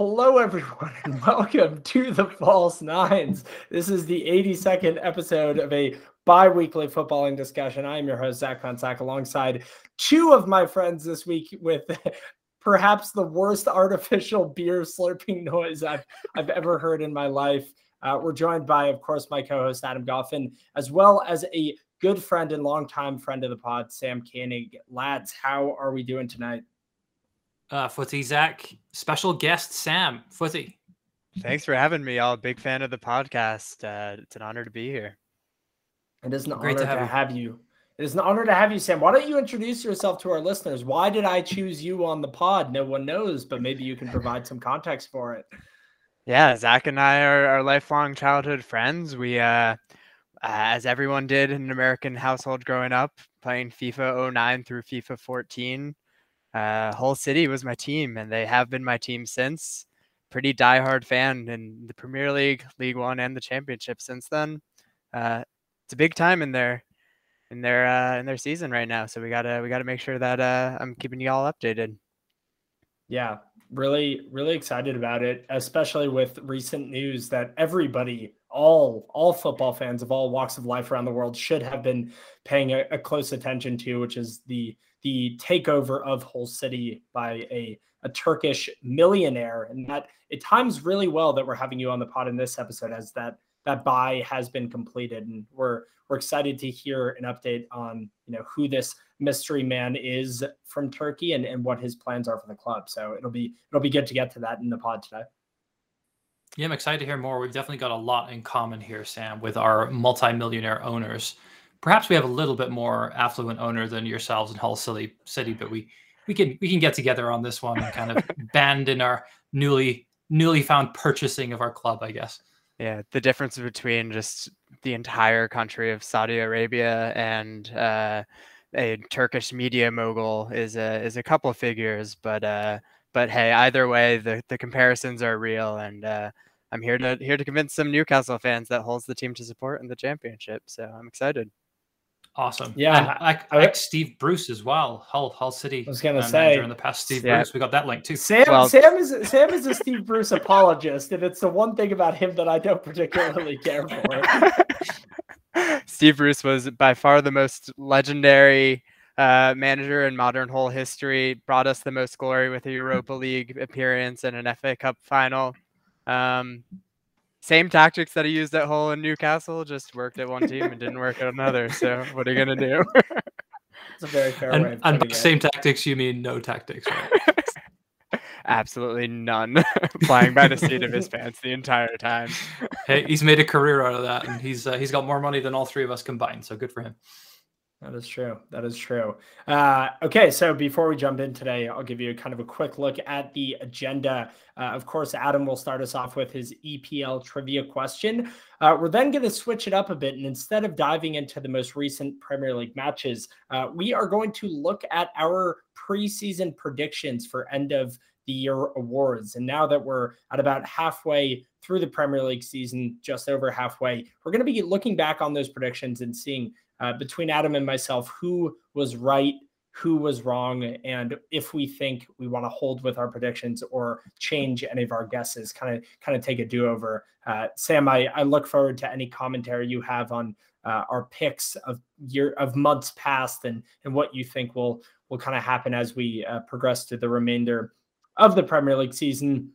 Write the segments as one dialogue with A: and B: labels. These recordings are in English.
A: Hello, everyone, and welcome to the False Nines. This is the 82nd episode of a bi weekly footballing discussion. I am your host, Zach Zach, alongside two of my friends this week with perhaps the worst artificial beer slurping noise I've, I've ever heard in my life. Uh, we're joined by, of course, my co host, Adam Goffin, as well as a good friend and longtime friend of the pod, Sam Koenig. Lads, how are we doing tonight?
B: Uh, Footy Zach, special guest Sam Footy.
C: Thanks for having me. I'm a big fan of the podcast. Uh, it's an honor to be here.
A: It is an Great honor to have, to have you. It is an honor to have you, Sam. Why don't you introduce yourself to our listeners? Why did I choose you on the pod? No one knows, but maybe you can provide some context for it.
C: Yeah, Zach and I are, are lifelong childhood friends. We, uh, as everyone did in an American household growing up, playing FIFA 09 through FIFA 14 uh, Hull City was my team, and they have been my team since. Pretty diehard fan in the Premier League, League One, and the Championship since then. Uh, it's a big time in their in their uh, in their season right now, so we gotta we gotta make sure that uh, I'm keeping you all updated.
A: Yeah, really, really excited about it, especially with recent news that everybody, all all football fans of all walks of life around the world, should have been paying a, a close attention to, which is the the takeover of Hull City by a, a Turkish millionaire. And that it times really well that we're having you on the pod in this episode as that that buy has been completed. And we're we're excited to hear an update on you know who this mystery man is from Turkey and, and what his plans are for the club. So it'll be it'll be good to get to that in the pod today.
B: Yeah, I'm excited to hear more. We've definitely got a lot in common here, Sam, with our multimillionaire owners perhaps we have a little bit more affluent owner than yourselves in Hull City, City, but we we can we can get together on this one and kind of band in our newly newly found purchasing of our club, I guess.
C: Yeah, the difference between just the entire country of Saudi Arabia and uh, a Turkish media mogul is a is a couple of figures, but uh, but hey, either way, the the comparisons are real, and uh, I'm here to here to convince some Newcastle fans that Hull's the team to support in the championship. So I'm excited.
B: Awesome. Yeah. And like, I, like Steve Bruce as well. Hull Hull City.
A: I was gonna say
B: in the past, Steve yeah. Bruce. We got that link too.
A: Sam well, Sam is Sam is a Steve Bruce apologist, and it's the one thing about him that I don't particularly care
C: for. Steve Bruce was by far the most legendary uh, manager in modern Hull history. Brought us the most glory with a Europa League appearance and an FA Cup final. Um, same tactics that he used at Hull and Newcastle just worked at one team and didn't work at another. So what are you gonna do?
A: It's a very fair
B: and,
A: way.
B: and by same tactics, you mean no tactics,
C: right? Absolutely none. Flying by the seat of his pants the entire time.
B: Hey, he's made a career out of that, and he's uh, he's got more money than all three of us combined. So good for him.
A: That is true. That is true. Uh, okay, so before we jump in today, I'll give you kind of a quick look at the agenda. Uh, of course, Adam will start us off with his EPL trivia question. Uh, we're then going to switch it up a bit, and instead of diving into the most recent Premier League matches, uh, we are going to look at our preseason predictions for end of the year awards. And now that we're at about halfway through the Premier League season, just over halfway, we're going to be looking back on those predictions and seeing uh, between Adam and myself who was right, who was wrong, and if we think we want to hold with our predictions or change any of our guesses, kind of kind of take a do over. Uh, Sam, I, I look forward to any commentary you have on uh, our picks of year of months past and and what you think will will kind of happen as we uh, progress to the remainder of the Premier League season.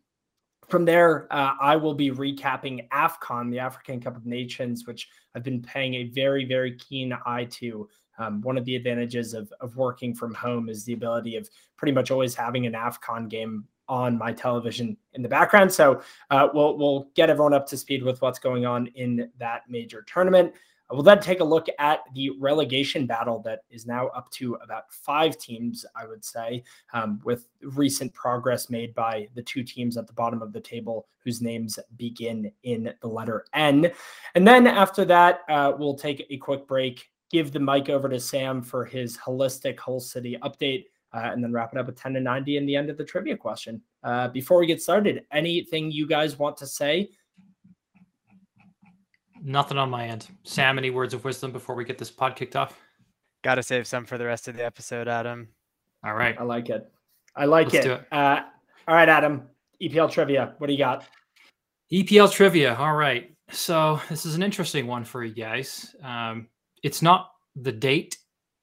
A: From there, uh, I will be recapping AFCON, the African Cup of Nations, which I've been paying a very, very keen eye to. Um, one of the advantages of, of working from home is the ability of pretty much always having an AFCON game on my television in the background. So uh, we'll we'll get everyone up to speed with what's going on in that major tournament. We'll then take a look at the relegation battle that is now up to about five teams, I would say, um, with recent progress made by the two teams at the bottom of the table whose names begin in the letter N. And then after that, uh, we'll take a quick break, give the mic over to Sam for his holistic Hull City update. Uh, and then wrap it up at 10 to 90 in the end of the trivia question. Uh, before we get started, anything you guys want to say
B: Nothing on my end. Sam, any words of wisdom before we get this pod kicked off?
C: Got to save some for the rest of the episode, Adam.
B: All right.
A: I like it. I like Let's it. it. Uh, all right, Adam. EPL trivia. What do you got?
B: EPL trivia. All right. So this is an interesting one for you guys. Um, it's not the date,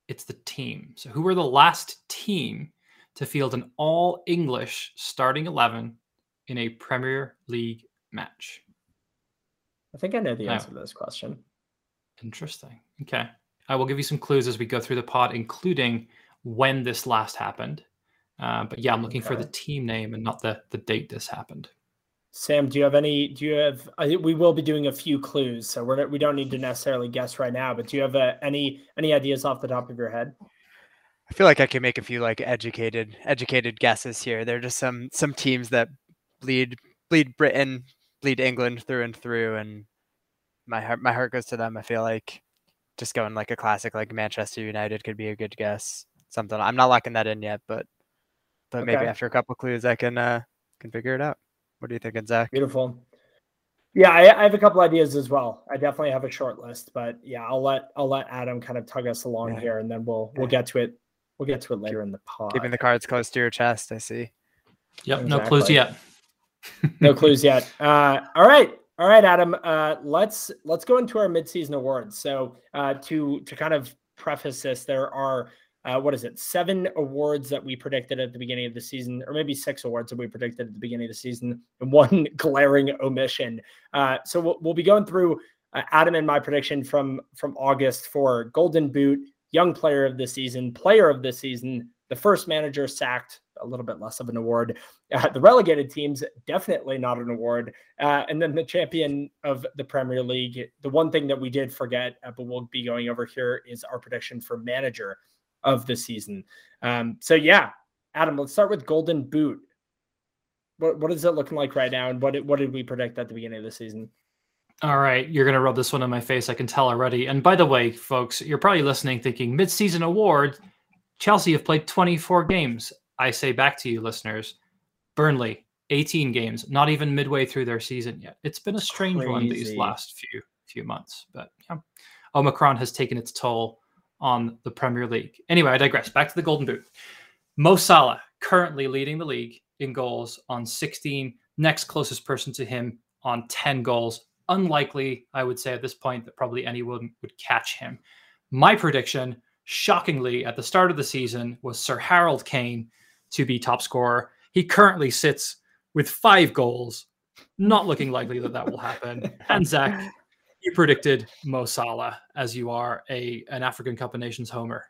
B: it's the team. So who were the last team to field an all English starting 11 in a Premier League match?
A: I think I know the answer to this question.
B: Interesting. Okay. I will give you some clues as we go through the pod, including when this last happened. Uh, but yeah, I'm looking okay. for the team name and not the the date this happened.
A: Sam, do you have any? Do you have? we will be doing a few clues, so we're we don't need to necessarily guess right now. But do you have uh, any any ideas off the top of your head?
C: I feel like I can make a few like educated educated guesses here. There are just some some teams that bleed bleed Britain, bleed England through and through, and my heart my heart goes to them. I feel like just going like a classic like Manchester United could be a good guess. Something I'm not locking that in yet, but but okay. maybe after a couple clues I can uh can figure it out. What are you thinking, Zach?
A: Beautiful. Yeah, I, I, have a couple ideas as well. I definitely have a short list, but yeah, I'll let I'll let Adam kind of tug us along yeah. here, and then we'll we'll get to it. We'll get to it later in the pod.
C: Keeping the cards close to your chest, I see.
B: Yep, exactly. no clues yet.
A: No clues yet. Uh, all right, all right, Adam. Uh, let's let's go into our midseason awards. So uh, to to kind of preface this, there are uh, what is it? Seven awards that we predicted at the beginning of the season, or maybe six awards that we predicted at the beginning of the season, and one glaring omission. Uh, so we'll, we'll, be going through uh, Adam and my prediction from from August for Golden Boot, Young Player of the Season, Player of the Season, the first manager sacked, a little bit less of an award. Uh, the relegated teams, definitely not an award. Uh, and then the champion of the Premier League. The one thing that we did forget, uh, but we'll be going over here, is our prediction for manager of the season. Um, so yeah, Adam, let's start with Golden Boot. What what is it looking like right now, and what what did we predict at the beginning of the season?
B: All right, you're gonna rub this one in my face. I can tell already. And by the way, folks, you're probably listening, thinking mid-season award. Chelsea have played 24 games. I say back to you, listeners, Burnley 18 games, not even midway through their season yet. It's been a strange Crazy. one these last few few months, but yeah, Omicron has taken its toll on the Premier League. Anyway, I digress. Back to the Golden Boot. Mo Salah currently leading the league in goals on 16. Next closest person to him on 10 goals. Unlikely, I would say at this point, that probably anyone would catch him. My prediction, shockingly, at the start of the season was Sir Harold Kane to be top scorer. He currently sits with five goals. Not looking likely that that will happen. And Zach, you predicted Mo Salah as you are a an African Cup of Nations homer.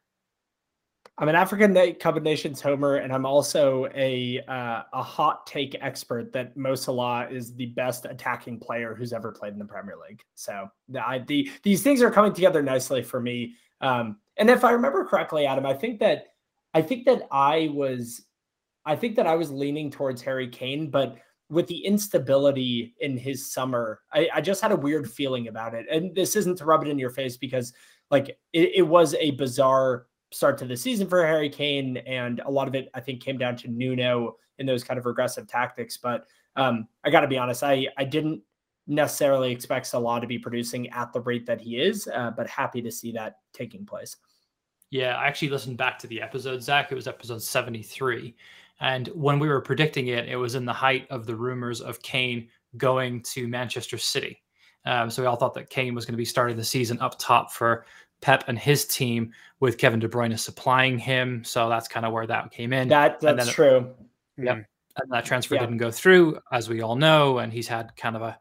A: I'm an African Cup of Nations homer, and I'm also a uh, a hot take expert that Mo Salah is the best attacking player who's ever played in the Premier League. So I, the these things are coming together nicely for me. Um, and if I remember correctly, Adam, I think that I think that I was I think that I was leaning towards Harry Kane, but with the instability in his summer, I, I, just had a weird feeling about it. And this isn't to rub it in your face because, like, it, it, was a bizarre start to the season for Harry Kane, and a lot of it I think came down to Nuno in those kind of regressive tactics. But um, I got to be honest, I I didn't necessarily expect Salah to be producing at the rate that he is, uh, but happy to see that taking place.
B: Yeah, I actually listened back to the episode, Zach. It was episode seventy three and when we were predicting it, it was in the height of the rumors of Kane going to Manchester City. Um, so we all thought that Kane was going to be starting the season up top for Pep and his team, with Kevin De Bruyne supplying him. So that's kind of where that came in.
A: That that's
B: it,
A: true.
B: Yep. Mm. And that transfer yeah. didn't go through, as we all know, and he's had kind of a,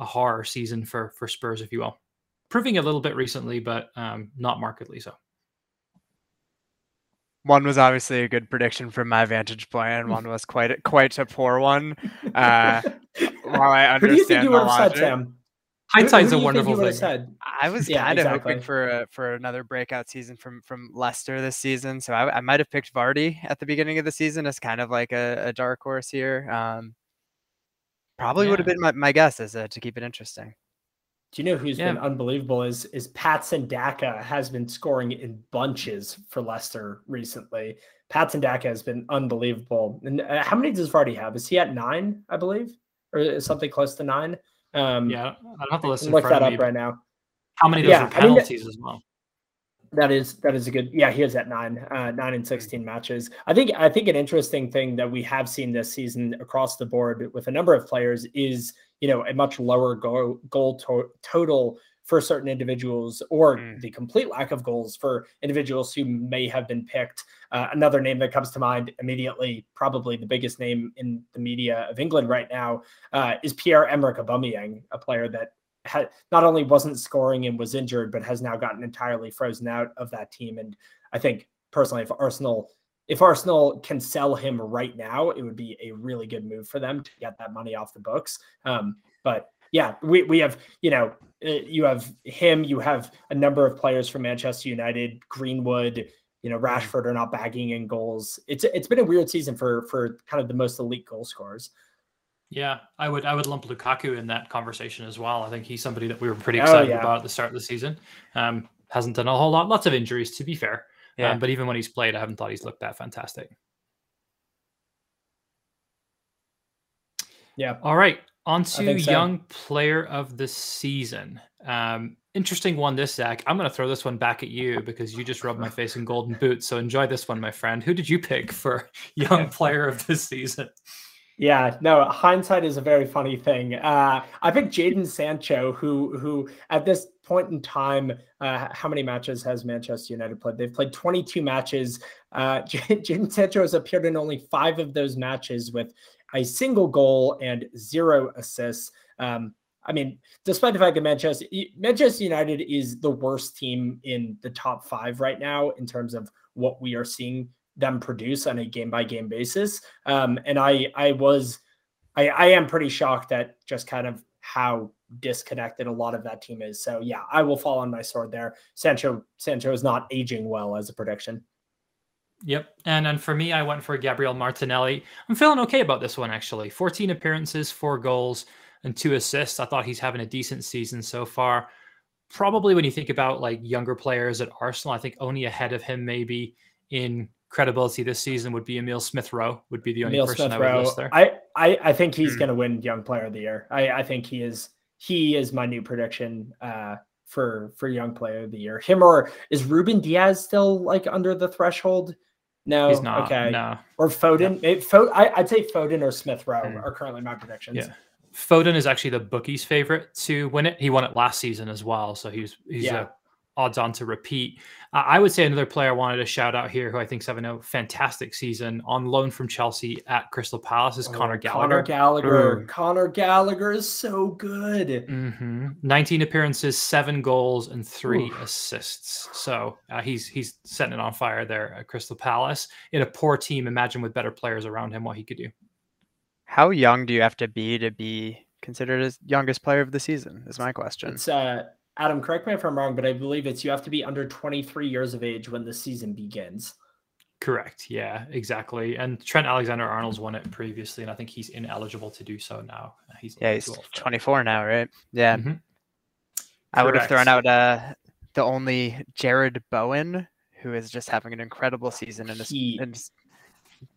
B: a horror season for for Spurs, if you will, proving a little bit recently, but um, not markedly so
C: one was obviously a good prediction from my vantage point, and one was quite a, quite a poor one. Uh, while I understand Who do you think you would have said, Sam?
B: Hindsight's a wonderful thing.
A: Said?
C: I was yeah, kind of exactly. hoping for a, for another breakout season from from Leicester this season, so I, I might have picked Vardy at the beginning of the season as kind of like a, a dark horse here. Um, probably yeah. would have been my, my guess is uh, to keep it interesting.
A: Do you know who's yeah. been unbelievable? Is is Patson Daka has been scoring in bunches for Leicester recently. Patson Daka has been unbelievable. And uh, how many does Vardy have? Is he at nine? I believe, or something close to nine.
B: Um, yeah, I don't have to listen.
A: Look that up right now.
B: How many does yeah, penalties I mean, as well?
A: That is that is a good yeah he is at nine uh, nine and sixteen matches. I think I think an interesting thing that we have seen this season across the board with a number of players is you know a much lower goal goal to- total for certain individuals or mm. the complete lack of goals for individuals who may have been picked. Uh, another name that comes to mind immediately, probably the biggest name in the media of England right now, uh, is Pierre Emerick Aubameyang, a player that had not only wasn't scoring and was injured, but has now gotten entirely frozen out of that team. And I think personally, if Arsenal if Arsenal can sell him right now, it would be a really good move for them to get that money off the books. Um, but yeah, we, we have, you know, uh, you have him, you have a number of players from Manchester United, Greenwood, you know. Rashford are not bagging in goals. It's it's been a weird season for for kind of the most elite goal scorers.
B: Yeah, I would I would lump Lukaku in that conversation as well. I think he's somebody that we were pretty oh, excited oh, yeah. about at the start of the season. Um, hasn't done a whole lot, lots of injuries to be fair. Yeah. Um, but even when he's played, I haven't thought he's looked that fantastic.
A: Yeah.
B: All right. On to so. young player of the season. Um, interesting one, this Zach. I'm going to throw this one back at you because you just rubbed my face in golden boots. So enjoy this one, my friend. Who did you pick for young player of the season?
A: Yeah, no, hindsight is a very funny thing. Uh, I picked Jadon Sancho, who who at this point in time, uh, how many matches has Manchester United played? They've played 22 matches. Uh, Jadon Sancho has appeared in only five of those matches with a single goal and zero assists. Um, I mean, despite the fact that Manchester Manchester United is the worst team in the top five right now in terms of what we are seeing them produce on a game by game basis. Um, and I I was I, I am pretty shocked that just kind of how disconnected a lot of that team is. So yeah, I will fall on my sword there. Sancho Sancho is not aging well as a prediction.
B: Yep. And then for me, I went for Gabriel Martinelli. I'm feeling okay about this one, actually. 14 appearances, four goals, and two assists. I thought he's having a decent season so far. Probably when you think about like younger players at Arsenal, I think only ahead of him, maybe in credibility this season, would be Emil Smith Rowe, would be the only Emil person Smith I would list there.
A: I, I, I think he's mm. going to win Young Player of the Year. I, I think he is he is my new prediction uh, for for Young Player of the Year. Him or is Ruben Dias still like under the threshold? No,
B: he's not.
A: Okay,
B: no.
A: Or Foden. No. Fo- I, would say Foden or Smith Rowe mm. are currently my predictions.
B: Yeah. Foden is actually the bookie's favorite to win it. He won it last season as well, so he's he's yeah. a odds on to repeat. Uh, I would say another player I wanted to shout out here who I think is having a fantastic season on loan from Chelsea at Crystal Palace is oh, Conor Gallagher.
A: Conor Gallagher. Mm. Conor Gallagher is so good.
B: Mm-hmm. 19 appearances, seven goals, and three Ooh. assists. So uh, he's he's setting it on fire there at Crystal Palace. In a poor team, imagine with better players around him what he could do.
C: How young do you have to be to be considered as youngest player of the season? Is my question.
A: It's uh Adam, correct me if I'm wrong, but I believe it's you have to be under 23 years of age when the season begins.
B: Correct. Yeah, exactly. And Trent Alexander Arnold's won it previously, and I think he's ineligible to do so now.
C: He's yeah, he's 24 now, right? Yeah. Mm-hmm. I would have thrown out uh, the only Jarrod Bowen, who is just having an incredible season and is, and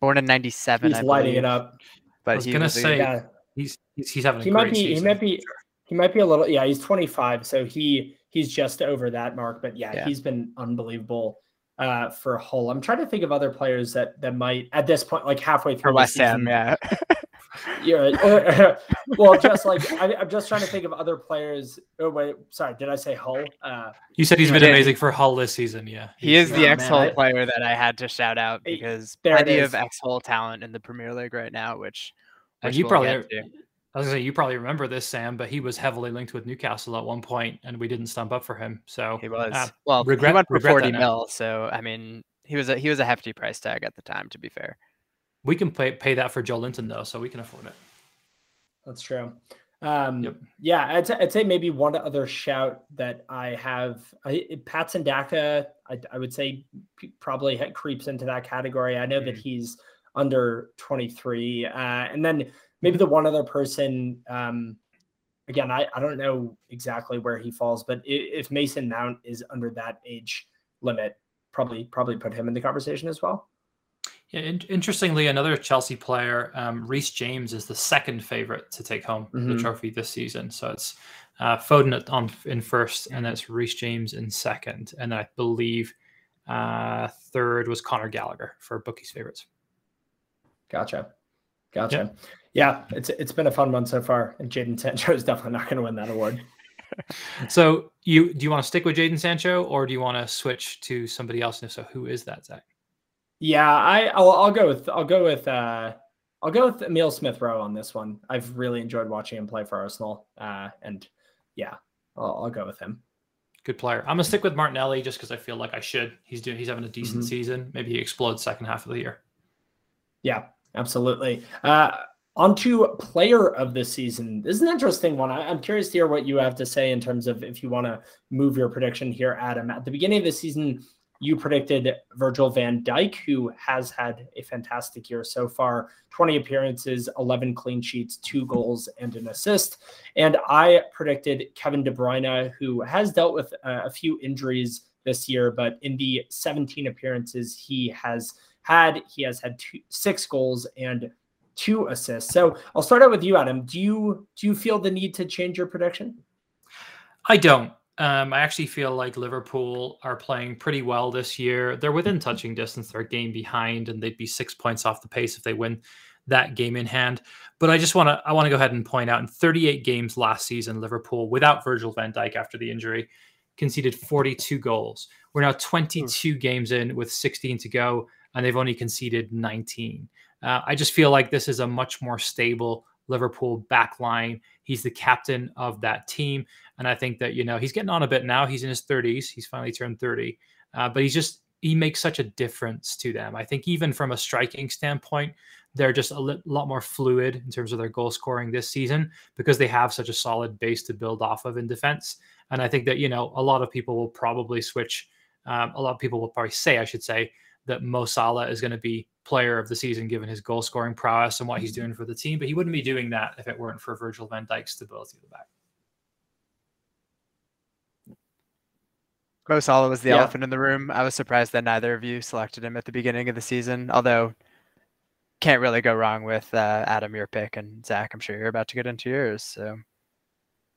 C: born in '97.
A: He's I lighting it up.
B: But I was gonna say yeah. he's, he's he's having he might
A: be
B: season.
A: he might be he might be a little yeah, he's 25, so he he's just over that mark. But yeah, yeah. he's been unbelievable uh, for Hull. I'm trying to think of other players that that might at this point, like halfway through
C: for West Ham, yeah.
A: yeah. well, just like I, am just trying to think of other players. Oh wait, sorry, did I say Hull? Uh,
B: you said he's been amazing for Hull this season. Yeah,
C: he is the ex Hull player that I had to shout out because plenty of ex Hull talent in the Premier League right now, which,
B: which you we'll probably I was gonna say you probably remember this, Sam, but he was heavily linked with Newcastle at one point, and we didn't stump up for him. So
C: he was. Uh, well, regret, he went for forty mil. So I mean, he was a he was a hefty price tag at the time. To be fair,
B: we can pay pay that for Joelinton though, so we can afford it.
A: That's true. Um, yep. Yeah, I'd, t- I'd say maybe one other shout that I have. I, Patson Daka, I, I would say probably creeps into that category. I know mm-hmm. that he's under 23. Uh, and then maybe the one other person um, again I, I don't know exactly where he falls but if mason mount is under that age limit probably probably put him in the conversation as well
B: yeah, in- interestingly, another Chelsea player, um, Reece James, is the second favorite to take home mm-hmm. the trophy this season. So it's Uh, Foden on in first, and then it's Reece James in second, and I believe uh, third was Conor Gallagher for bookies favorites.
A: Gotcha, gotcha. Yeah. yeah, it's it's been a fun one so far, and Jadon Sancho is definitely not going to win that award.
B: so you do you want to stick with Jadon Sancho, or do you want to switch to somebody else? And if so, who is that, Zach?
A: Yeah, I I'll, I'll go with I'll go with uh I'll go with Emil Smith Rowe on this one. I've really enjoyed watching him play for Arsenal, uh, and yeah, I'll, I'll go with him.
B: Good player. I'm gonna stick with Martinelli just because I feel like I should. He's doing. He's having a decent mm-hmm. season. Maybe he explodes second half of the year.
A: Yeah, absolutely. Uh, on to player of the season. This is an interesting one. I, am curious to hear what you have to say in terms of if you want to move your prediction here, Adam. At the beginning of the season, you predicted Virgil van Dijk, who has had a fantastic year so far 20 appearances, 11 clean sheets, two goals, and an assist. And I predicted Kevin De Bruyne, who has dealt with a, a few injuries this year, but in the 17 appearances he has had, he has had two, six goals and two assists. So I'll start out with you, Adam. Do you do you feel the need to change your prediction?
B: I don't. Um, I actually feel like Liverpool are playing pretty well this year. They're within touching distance. They're a game behind, and they'd be six points off the pace if they win that game in hand. But I just want to I want to go ahead and point out in 38 games last season, Liverpool without Virgil van Dijk after the injury conceded 42 goals. We're now 22 mm. games in with 16 to go, and they've only conceded 19. Uh, I just feel like this is a much more stable Liverpool back line. He's the captain of that team. And I think that, you know, he's getting on a bit now. He's in his 30s. He's finally turned 30. Uh, but he's just, he makes such a difference to them. I think even from a striking standpoint, they're just a li- lot more fluid in terms of their goal scoring this season because they have such a solid base to build off of in defense. And I think that, you know, a lot of people will probably switch. Um, a lot of people will probably say, I should say, that Mo Salah is going to be player of the season given his goal scoring prowess and what he's doing for the team, but he wouldn't be doing that if it weren't for Virgil van Dijk's stability at the back.
C: Mo Salah was the yeah. elephant in the room. I was surprised that neither of you selected him at the beginning of the season, although can't really go wrong with uh, Adam your pick and Zach. I'm sure you're about to get into yours. So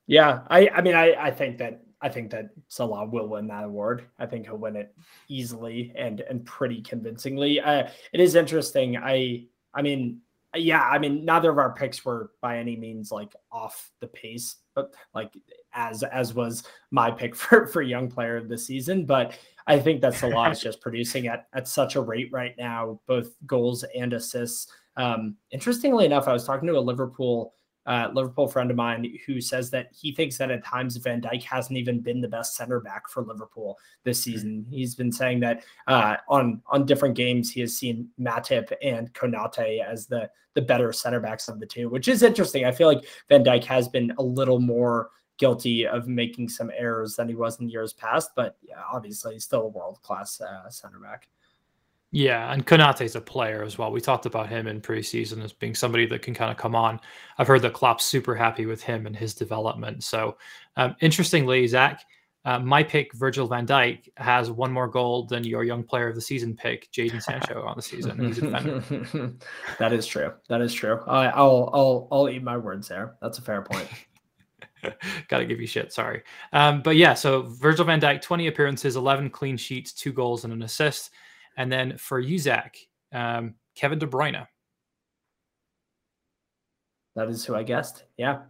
A: yeah, I I mean I I think that I think that Salah will win that award. I think he'll win it easily and and pretty convincingly. Uh, it is interesting. I I mean, yeah, I mean, neither of our picks were by any means like off the pace, but like as as was my pick for for young player of the season. But I think that Salah is just producing at at such a rate right now, both goals and assists. Um, interestingly enough, I was talking to a Liverpool uh, Liverpool friend of mine who says that he thinks that at times Van Dijk hasn't even been the best center back for Liverpool this mm-hmm. season. He's been saying that uh, on on different games he has seen Matip and Konate as the the better center backs of the two, which is interesting. I feel like Van Dijk has been a little more guilty of making some errors than he was in years past, but yeah, obviously he's still a world class uh, center back.
B: Yeah, and Konate is a player as well. We talked about him in preseason as being somebody that can kind of come on. I've heard that Klopp's super happy with him and his development. So, um, interestingly, Zach, uh, my pick, Virgil van Dijk, has one more goal than your young player of the season pick, Jadon Sancho, on the season.
A: that is true. That is true. I, I'll I'll I'll eat my words there. That's a fair point.
B: Got to give you shit. Sorry. Um, but yeah, so Virgil van Dijk, 20 appearances, 11 clean sheets, two goals, and an assist. And then for you, Zach, um, Kevin De Bruyne.
A: That is who I guessed. Yeah.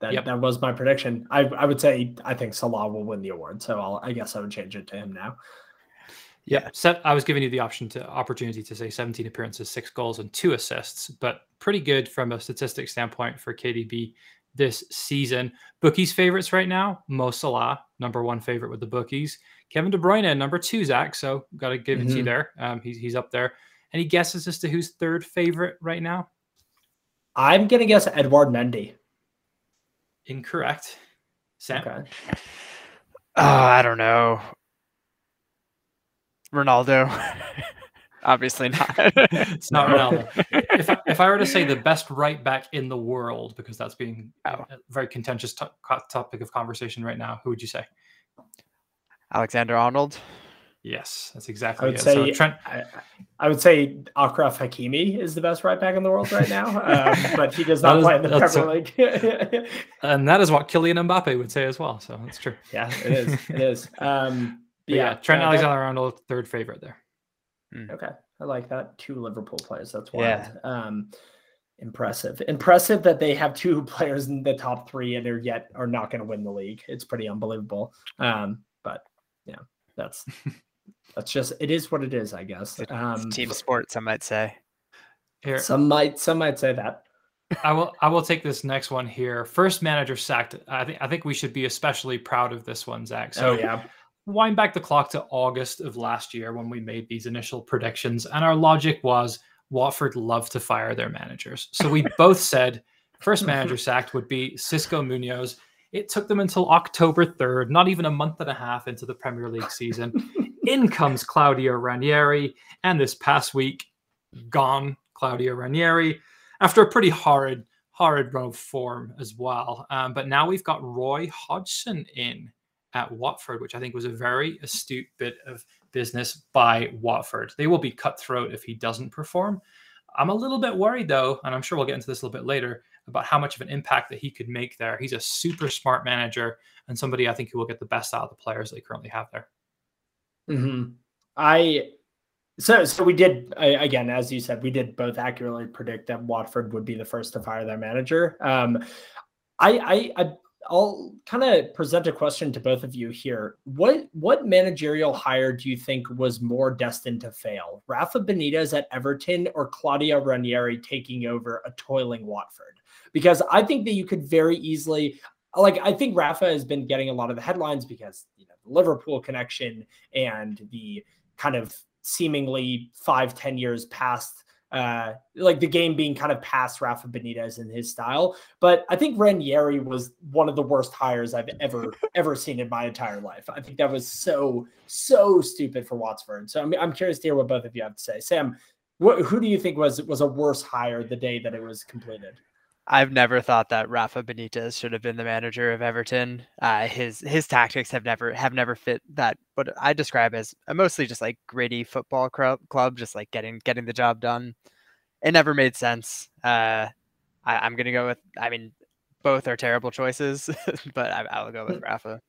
A: That, yep. that was my prediction. I, I would say I think Salah will win the award. So I'll, I guess I would change it to him now.
B: Yeah. So I was giving you the option to opportunity to say 17 appearances, six goals, and two assists, but pretty good from a statistic standpoint for KDB this season. Bookies favorites right now, Mo Salah, number one favorite with the bookies. Kevin De Bruyne, number two, Zach. So got to give mm-hmm. it to you mm-hmm. there. Um, he's he's up there. Any guesses as to who's third favorite right now?
A: I'm gonna guess Edouard Mendy.
B: Incorrect. Sam. Okay.
C: Oh, I don't know. Ronaldo. Obviously not.
B: it's not Ronaldo. if, I, if I were to say the best right back in the world, because that's being oh. a very contentious topic of conversation right now, who would you say?
C: Alexander Arnold.
B: Yes, that's exactly I would it. Say, so Trent,
A: I, I would say Achraf Hakimi is the best right back in the world right now, um, but he does not is, play in the Premier
B: League. and that is what Kylian Mbappe would say as well. So that's true.
A: Yeah, it is. It is. Um,
B: yeah, yeah, Trent uh, Alexander-Arnold, third favorite there.
A: Hmm. Okay, I like that. Two Liverpool players. That's wild. Yeah. Um, impressive. Impressive that they have two players in the top three and they're yet are not going to win the league. It's pretty unbelievable. Um, but yeah, that's that's just it is what it is, I guess.
C: Um, team sport, some might say.
A: Here, some might some might say that.
B: I will I will take this next one here. First manager sacked. I think I think we should be especially proud of this one, Zach.
A: So oh, yeah.
B: Wind back the clock to August of last year when we made these initial predictions, and our logic was Watford love to fire their managers. So we both said first manager sacked would be Xisco Munoz. It took them until October 3rd, not even a month and a half into the Premier League season. In comes Claudio Ranieri, and this past week, gone Claudio Ranieri after a pretty horrid, horrid run of form as well. Um, but now we've got Roy Hodgson in at Watford, which I think was a very astute bit of business by Watford. They will be cutthroat if he doesn't perform. I'm a little bit worried though, and I'm sure we'll get into this a little bit later about how much of an impact that he could make there. He's a super smart manager and somebody I think who will get the best out of the players they currently have there.
A: Mm-hmm. I so so we did I, again, as you said, we did both accurately predict that Watford would be the first to fire their manager. Um, I I, I I'll kind of present a question to both of you here. What what managerial hire do you think was more destined to fail? Rafa Benitez at Everton or Claudio Ranieri taking over a toiling Watford? Because I think that you could very easily like I think Rafa has been getting a lot of the headlines because you know the Liverpool connection and the kind of seemingly five ten years past uh, like the game being kind of past Rafa Benitez in his style. But I think Ranieri was one of the worst hires I've ever ever seen in my entire life. I think that was so so stupid for Watford. So I'm I'm curious to hear what both of you have to say. Sam, what, who do you think was was a worse hire the day that it was completed?
C: I've never thought that Rafa Benitez should have been the manager of Everton. Uh, his his tactics have never have never fit that what I describe as a mostly just like gritty football club, club, just like getting getting the job done. It never made sense. Uh, I, am gonna go with. I mean, both are terrible choices, but I, I'll go with Rafa.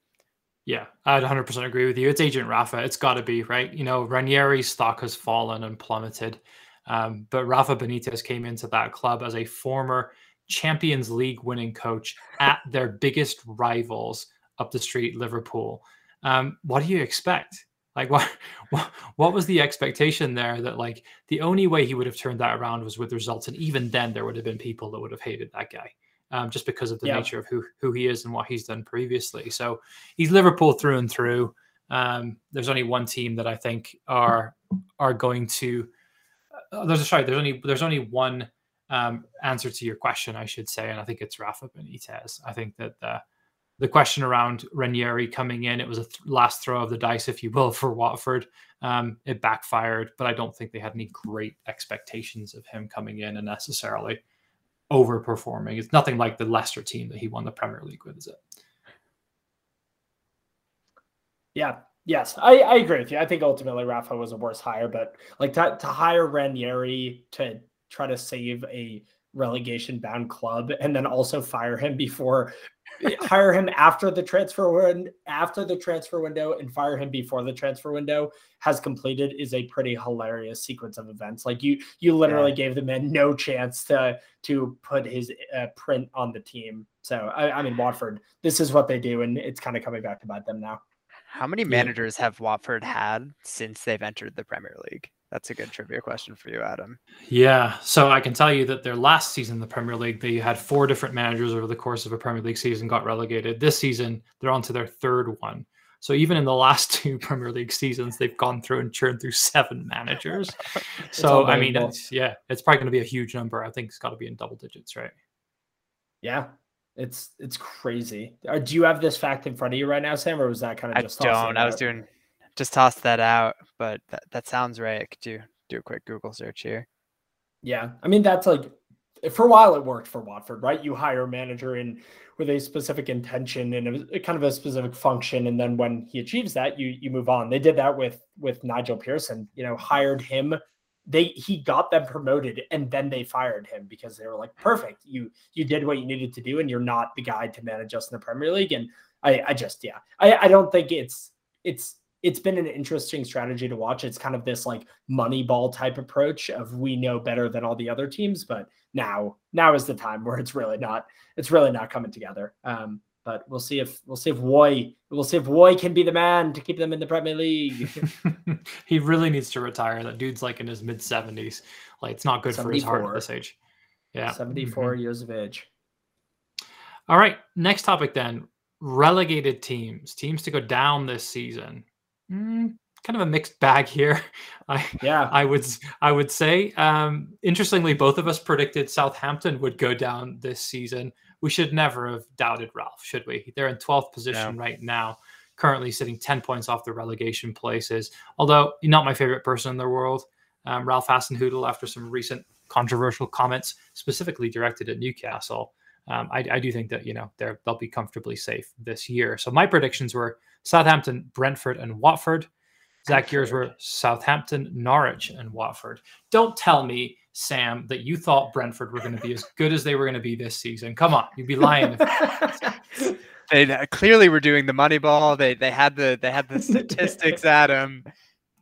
B: Yeah, I'd 100% agree with you. It's Agent Rafa. It's got to be right. You know, Ranieri's stock has fallen and plummeted, um, but Rafa Benitez came into that club as a former Champions League winning coach at their biggest rivals up the street, Liverpool. Um, what do you expect? Like, what, what, what was the expectation there that like the only way he would have turned that around was with results, and even then there would have been people that would have hated that guy. Um, just because of the yeah. nature of who who he is and what he's done previously. So he's Liverpool through and through. Um, there's only one team that I think are are going to. Uh, there's sorry. There's only there's only one um, answer to your question, I should say, and I think it's Rafa Benitez. I think that the the question around Ranieri coming in, it was a th- last throw of the dice, if you will, for Watford. Um, it backfired, but I don't think they had any great expectations of him coming in and necessarily overperforming. It's nothing like the Leicester team that he won the Premier League with, is it?
A: Yeah, Yes, I, I agree with you. I think ultimately Rafa was a worse hire, but like to, to hire Ranieri to try to save a relegation bound club and then also fire him before hire him after the transfer window after the transfer window and fire him before the transfer window has completed is a pretty hilarious sequence of events. Like you you literally yeah. gave the man no chance to to put his uh, print on the team. So I, I mean watford this is what they do and it's kind of coming back to bite them now.
C: How many managers have watford had since they've entered the premier league that's a good trivia question for you, Adam.
B: Yeah. So I can tell you that their last season in the Premier League, they had four different managers over the course of a Premier League season, got relegated. This season, they're on to their third one. So even in the last two Premier League seasons, they've gone through and churned through seven managers. so I mean, it's, yeah, it's probably going to be a huge number. I think it's got to be in double digits, right?
A: Yeah, it's it's crazy. Uh, do you have this fact in front of you right now, Sam, or was that kind of just?
C: I don't. I was doing just tossed that out, but that, that sounds right. I could do do a quick Google search here.
A: Yeah, I mean that's like eh, for a while it worked for Watford, right? You hire a manager in with a specific intention and a, a, eh, kind of a specific function, and then when he achieves that, you you move on. They did that with with Nigel Pearson. You know, hired him they he got them promoted and then they fired him because they were like, perfect, you you did what you needed to do, and you're not the guy to manage us in the Premier League. And I, I just yeah, I, I don't think it's it's it's been an interesting strategy to watch. It's kind of this like money ball type approach of we know better than all the other teams, but now now is the time where it's really not it's really not coming together. Um, but we'll see if we'll see if Roy we'll see if Roy can be the man to keep them in the Premier League.
B: he really needs to retire. That dude's like in his mid seventies. Like it's not good for his heart at this age. Yeah,
A: seventy four mm mm-hmm. years of age.
B: All right, next topic then. Relegated teams, teams to go down this season. Mm, kind of a mixed bag here. I, yeah, I would I would say. Um, interestingly, both of us predicted Southampton would go down this season we should never have doubted Ralph, should we? They're in 12th position yeah. right now, currently sitting 10 points off the relegation places. Although not my favorite person in the world, um, Ralph Hasenhüttl, after some recent controversial comments specifically directed at Newcastle. Um, I, I, do think that you know they'll be comfortably safe this year. So my predictions were Southampton, Brentford, and Watford. Zach, yours were Southampton, Norwich, and Watford. Don't tell me Sam, that you thought Brentford were going to be as good as they were going to be this season. Come on, you'd be lying.
C: they clearly were doing the money ball. They they had the they had the statistics at them.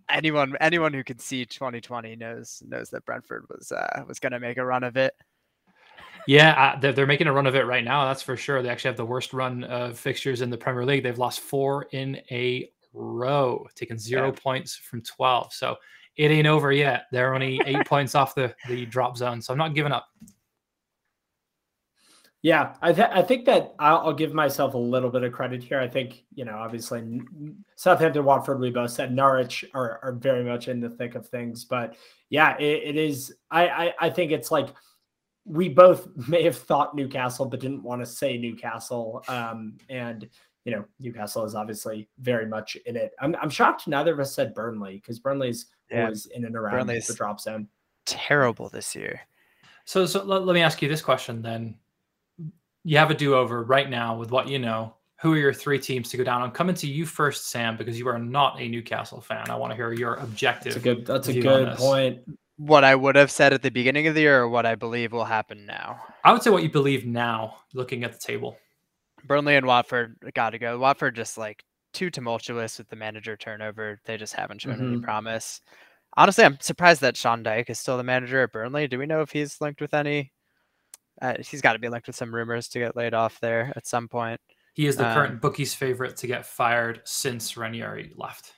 C: Anyone anyone who can see 2020 knows knows that Brentford was uh, was going to make a run of it.
B: Yeah, uh, they're, they're making a run of it right now. That's for sure. They actually have the worst run of fixtures in the Premier League. They've lost four in a row, taken zero yeah. points from 12. So it ain't over yet. They're only eight points off the the drop zone, so I'm not giving up.
A: Yeah, I, th- I think that I'll, I'll, give myself a little bit of credit here. I think you know, obviously, Southampton, Watford, we both said Norwich are, are very much in the thick of things, but yeah, it, it is. I, I I think it's like we both may have thought Newcastle, but didn't want to say Newcastle. Um, and you know, Newcastle is obviously very much in it. I'm, I'm shocked neither of us said Burnley because Burnley's yeah. was in and around Burnley's the drop zone.
C: Terrible this year.
B: So, so let, let me ask you this question then. You have a do over right now with what you know. Who are your three teams to go down? I'm coming to you first, Sam, because you are not a Newcastle fan. I want to hear your objective.
A: That's a good, that's a good point.
C: What I would have said at the beginning of the year, or what I believe will happen now.
B: I would say what you believe now, looking at the table.
C: Burnley and Watford got to go. Watford just like too tumultuous with the manager turnover. They just haven't shown mm-hmm. any promise. Honestly, I'm surprised that Sean Dyche is still the manager at Burnley. Do we know if he's linked with any? Uh, he's got to be linked with some rumors to get laid off there at some point.
B: He is the um, current bookie's favorite to get fired since Ranieri left.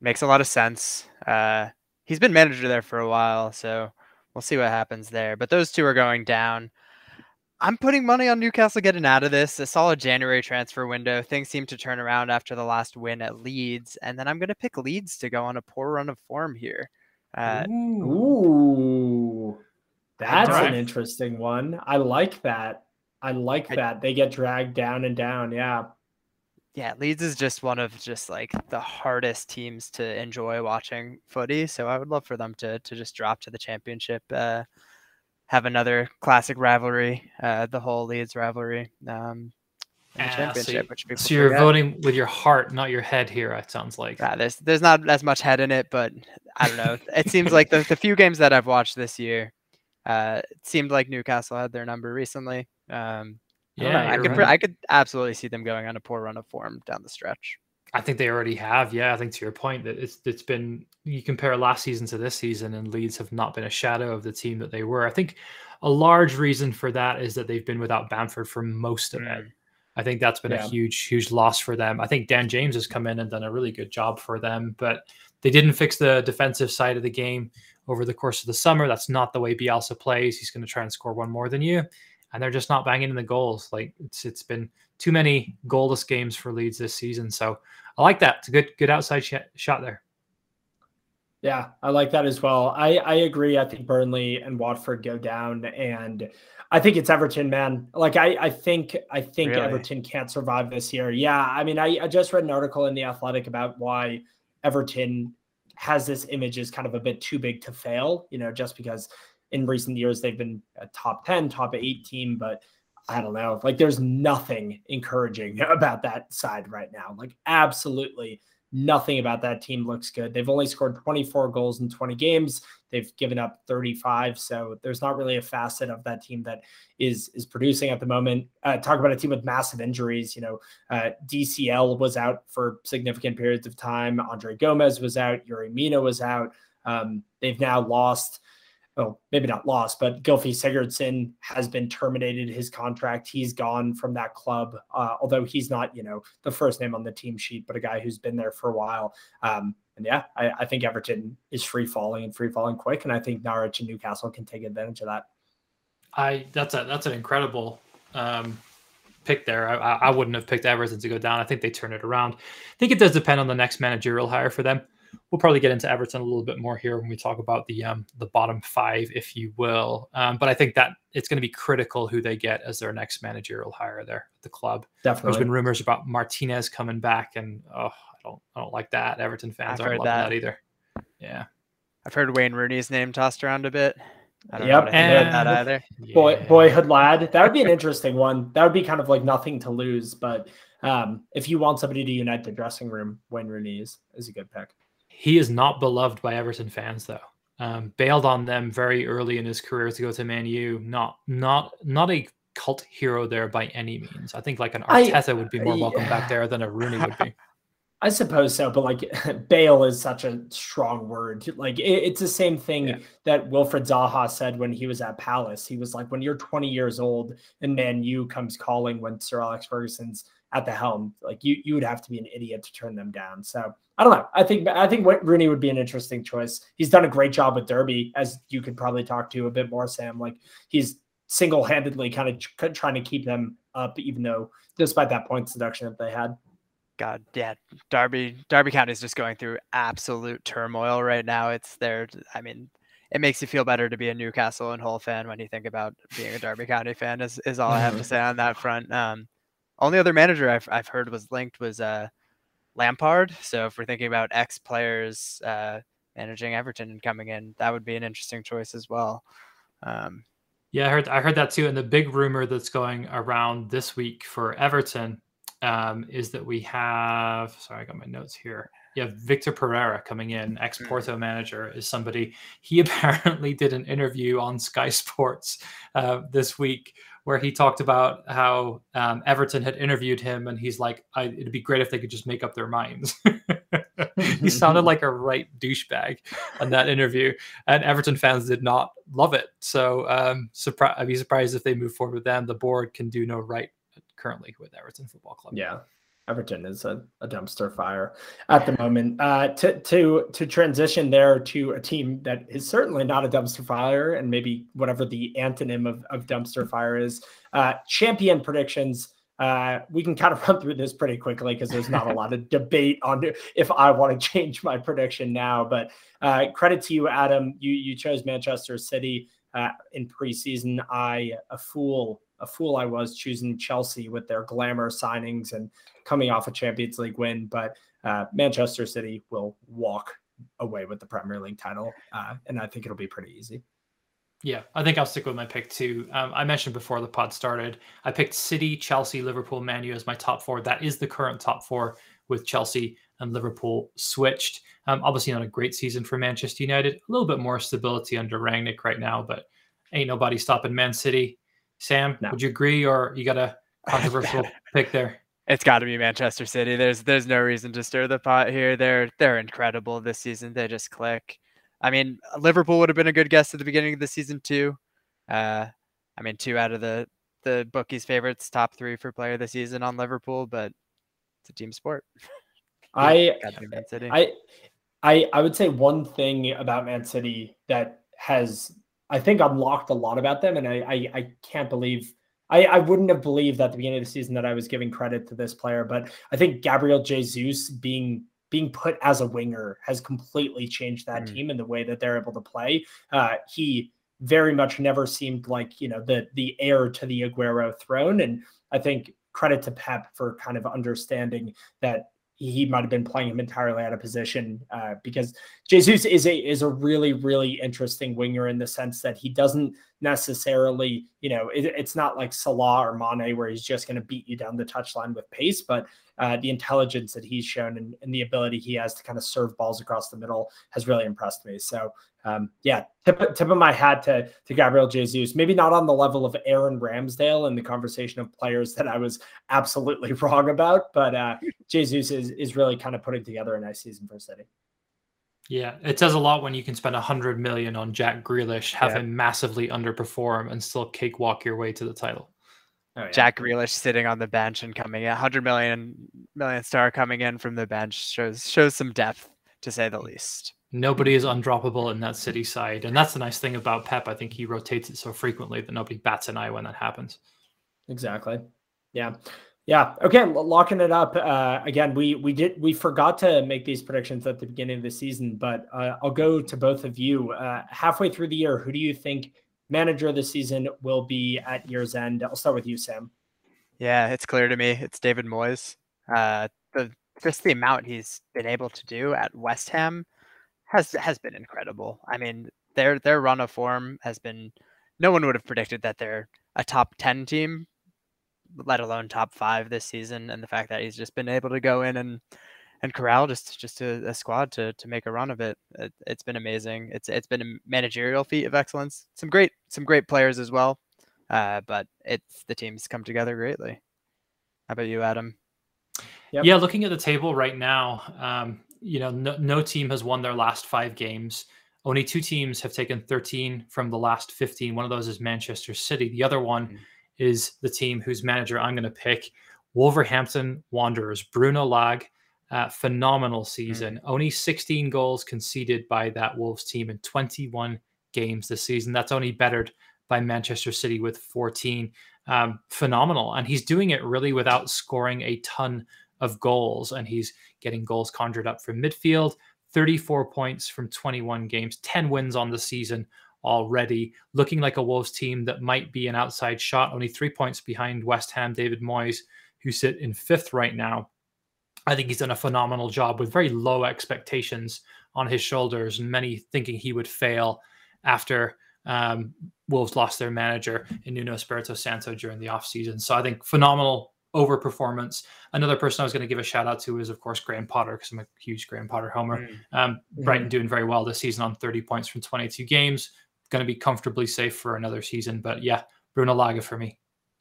C: Makes a lot of sense. Uh, he's been manager there for a while, so we'll see what happens there. But those two are going down. I'm putting money on Newcastle getting out of this. A solid January transfer window. Things seem to turn around after the last win at Leeds, and then I'm going to pick Leeds to go on a poor run of form here.
A: Uh, Ooh, that's right. an interesting one. I like that. I like I, that. They get dragged down and down. Yeah.
C: Yeah, Leeds is just one of just like the hardest teams to enjoy watching footy. So I would love for them to to just drop to the championship. Uh, have another classic rivalry, uh, the Hull Leeds rivalry. Um,
B: ah, championship, so, so you're voting with your heart, not your head here. It sounds like
C: yeah, there's there's not as much head in it, but I don't know. it seems like the, the few games that I've watched this year, uh, it seemed like Newcastle had their number recently. Um, yeah, I, I could right. I could absolutely see them going on a poor run of form down the stretch.
B: I think they already have. Yeah, I think to your point that it's it's been you compare last season to this season, and Leeds have not been a shadow of the team that they were. I think a large reason for that is that they've been without Bamford for most of it. Mm. I think that's been yeah. a huge, huge loss for them. I think Dan James has come in and done a really good job for them, but they didn't fix the defensive side of the game over the course of the summer. That's not the way Bielsa plays. He's going to try and score one more than you, and they're just not banging in the goals. Like it's it's been too many goalless games for Leeds this season. So I like that. It's a good good outside sh- shot there.
A: Yeah, I like that as well. I I agree. I think Burnley and Watford go down, and I think it's Everton, man. Like I I think I think really? Everton can't survive this year. Yeah, I mean I, I just read an article in the Athletic about why Everton has this image as kind of a bit too big to fail. You know, just because in recent years they've been a top ten, top eight team, but I don't know. Like there's nothing encouraging about that side right now. Like absolutely nothing about that team looks good. They've only scored 24 goals in 20 games. They've given up 35. So there's not really a facet of that team that is is producing at the moment. Uh, talk about a team with massive injuries. You know, uh, DCL was out for significant periods of time. Andre Gomes was out. Yerry Mina was out. Um, they've now lost well, maybe not lost, but Gylfi Sigurdsson has been terminated his contract. He's gone from that club, uh, although he's not, you know, the first name on the team sheet, but a guy who's been there for a while. Um, and yeah, I, I, think Everton is free falling and free falling quick, and I think Norwich and Newcastle can take advantage of that.
B: I that's a that's an incredible um, pick there. I, I wouldn't have picked Everton to go down. I think they turn it around. I think it does depend on the next managerial hire for them we'll probably get into Everton a little bit more here when we talk about the um, the bottom five, if you will. Um, but I think that it's going to be critical who they get as their next managerial hire there at the club.
A: Definitely,
B: there's been rumors about Martinez coming back, and oh, I don't I don't like that. Everton fans I've aren't loving that. that. either. Yeah,
C: I've heard Wayne Rooney's name tossed around a bit. I don't yep. know and that either.
A: Boy, boyhood lad. That would be an interesting one. That would be kind of like nothing to lose. But um, if you want somebody to unite the dressing room, Wayne Rooney is, is a good pick.
B: He is not beloved by Everton fans, though. Um, bailed on them very early in his career to go to Man U. Not not not a cult hero there by any means. I think like an Arteta I, would be more welcome back there than a Rooney would be.
A: I suppose so, but like bail is such a strong word. Like it, it's the same thing yeah. that Wilfried Zaha said when he was at Palace. He was like, when you're 20 years old and Man U comes calling when Sir Alex Ferguson's at the helm, like you you would have to be an idiot to turn them down. So I don't know. I think I think Rooney would be an interesting choice. He's done a great job with Derby, as you could probably talk to a bit more, Sam. Like he's single handedly kind of trying to keep them up, even though despite that point deduction that they had.
C: God, yeah, Derby Derby County is just going through absolute turmoil right now. It's there. I mean, it makes you feel better to be a Newcastle and Hull fan when you think about being a Derby County fan. Is is all I have to say on that front. Um, only other manager I've I've heard was linked was uh, Lampard. So if we're thinking about ex players uh, managing Everton and coming in, that would be an interesting choice as well. Um,
B: yeah, I heard I heard that too. And the big rumor that's going around this week for Everton um, is that we have. Sorry, I got my notes here. Yeah, Vitor Pereira coming in, ex Porto mm. manager, is somebody. He apparently did an interview on Sky Sports uh, this week where he talked about how um, Everton had interviewed him, and he's like, "It'd be great if they could just make up their minds." he sounded like a right douchebag on that interview, and Everton fans did not love it. So, um, surpri- I'd be surprised if they move forward with them. The board can do no right currently with Everton Football Club.
A: Yeah, Everton is a, a dumpster fire at the moment. Uh, to to to transition there to a team that is certainly not a dumpster fire, and maybe whatever the antonym of, of dumpster fire is. Uh, champion predictions. Uh, we can kind of run through this pretty quickly because there's not a lot of debate on if I want to change my prediction now. But uh, credit to you, Adam. You you chose Manchester City uh, in preseason. I a fool a fool I was choosing Chelsea with their glamour signings and coming off a Champions League win, but uh, Manchester City will walk away with the Premier League title, uh, and I think it'll be pretty easy.
B: Yeah, I think I'll stick with my pick too. Um, I mentioned before the pod started, I picked City, Chelsea, Liverpool, Manu as my top four. That is the current top four with Chelsea and Liverpool switched. Um, obviously, not a great season for Manchester United. A little bit more stability under Rangnick right now, but ain't nobody stopping Man City. Sam, no. would you agree, or you got a controversial pick there?
C: It's got to be Manchester City. There's there's no reason to stir the pot here. They're they're incredible this season. They just click. I mean, Liverpool would have been a good guess at the beginning of the season too. Uh, I mean, two out of the the bookies' favorites, top three for player of the season on Liverpool, but it's a team sport.
A: I I I I would say one thing about Man City that has I think unlocked a lot about them, and I I, I can't believe I, I wouldn't have believed at the beginning of the season that I was giving credit to this player, but I think Gabriel Jesus being being put as a winger has completely changed that mm. team and the way that they're able to play. Uh, he very much never seemed like you know the the heir to the Aguero throne, and I think credit to Pep for kind of understanding that he might have been playing him entirely out of position uh, because Jesus is a is a really really interesting winger in the sense that he doesn't necessarily, you know, it, it's not like Salah or Mane where he's just going to beat you down the touchline with pace, but uh, the intelligence that he's shown and, and, the ability he has to kind of serve balls across the middle has really impressed me. So, um, yeah, tip, tip of my hat to, to Gabriel Jesus. Maybe not on the level of Aaron Ramsdale in the conversation of players that I was absolutely wrong about, but uh, Jesus is, is really kind of putting together a nice season for City.
B: Yeah, it says a lot when you can spend a hundred million on Jack Grealish, have yeah. him massively underperform, and still cakewalk your way to the title.
C: Oh, yeah. Jack Grealish sitting on the bench and coming in, hundred million million star coming in from the bench shows shows some depth to say the least.
B: Nobody is undroppable in that City side, and that's the nice thing about Pep. I think he rotates it so frequently that nobody bats an eye when that happens.
A: Exactly. Yeah. Yeah. Okay. Locking it up. Uh, again, we we did we forgot to make these predictions at the beginning of the season, but uh, I'll go to both of you. Uh, halfway through the year, who do you think manager of the season will be at year's end? I'll start with you, Sam.
C: Yeah, it's clear to me. It's David Moyes. Uh, the just the amount he's been able to do at West Ham has has been incredible. I mean, their their run of form has been. No one would have predicted that they're a top ten team let alone top five this season. And the fact that he's just been able to go in and and corral just just a, a squad to to make a run of it. it. It's been amazing. It's it's been a managerial feat of excellence. Some great some great players as well, uh, but it's the team's come together greatly. How about you, Adam?
B: Yep. Yeah, looking at the table right now, um, you know, no, no team has won their last five games. Only two teams have taken 13 from the last 15. One of those is Manchester City. The other one mm-hmm is the team whose manager I'm going to pick. Wolverhampton Wanderers, Bruno Lage, uh, phenomenal season. Mm. Only 16 goals conceded by that Wolves team in 21 games this season. That's only bettered by Manchester City with 14. Um, phenomenal. And he's doing it really without scoring a ton of goals. And he's getting goals conjured up from midfield. 34 points from 21 games, 10 wins on the season already, looking like a Wolves team that might be an outside shot, only three points behind West Ham, David Moyes, who sit in fifth right now. I think he's done a phenomenal job with very low expectations on his shoulders, and many thinking he would fail after um, Wolves lost their manager in Nuno Espirito Santo during the offseason. So I think phenomenal overperformance. Another person I was going to give a shout out to is, of course, Graham Potter, because I'm a huge Graham Potter homer. Mm. Um, Brighton mm. doing very well this season on 30 points from 22 games going to be comfortably safe for another season. But yeah, Bruno Lage for me.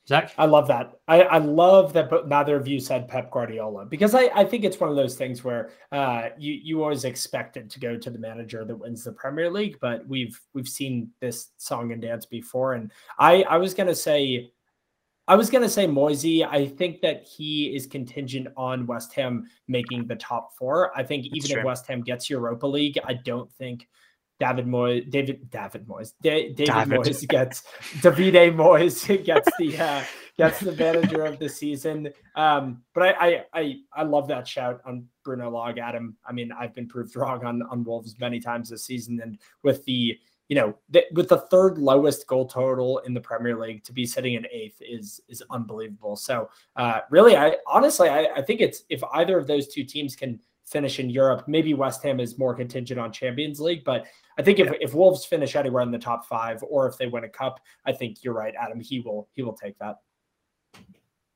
B: Zach?
A: I love that. I, I love that but neither of you said Pep Guardiola because I, I think it's one of those things where uh, you you always expect it to go to the manager that wins the Premier League, but we've we've seen this song and dance before. And I I was gonna say I was gonna say Moisey. I think that he is contingent on West Ham making the top four. I think That's even true. if West Ham gets Europa League, I don't think David Moyes, David David Moyes, da- David, David Moyes gets Davide Moyes gets the uh, gets the manager of the season. Um, but I, I I I love that shout on Bruno Lage, Adam. I mean, I've been proved wrong on on Wolves many times this season, and with the you know the, with the third lowest goal total in the Premier League to be sitting in eighth is is unbelievable. So uh, really, I honestly I, I think it's if either of those two teams can finish in Europe. Maybe West Ham is more contingent on Champions League, but I think if, yeah. if Wolves finish anywhere in the top five or if they win a cup, I think you're right, Adam. He will he will take that.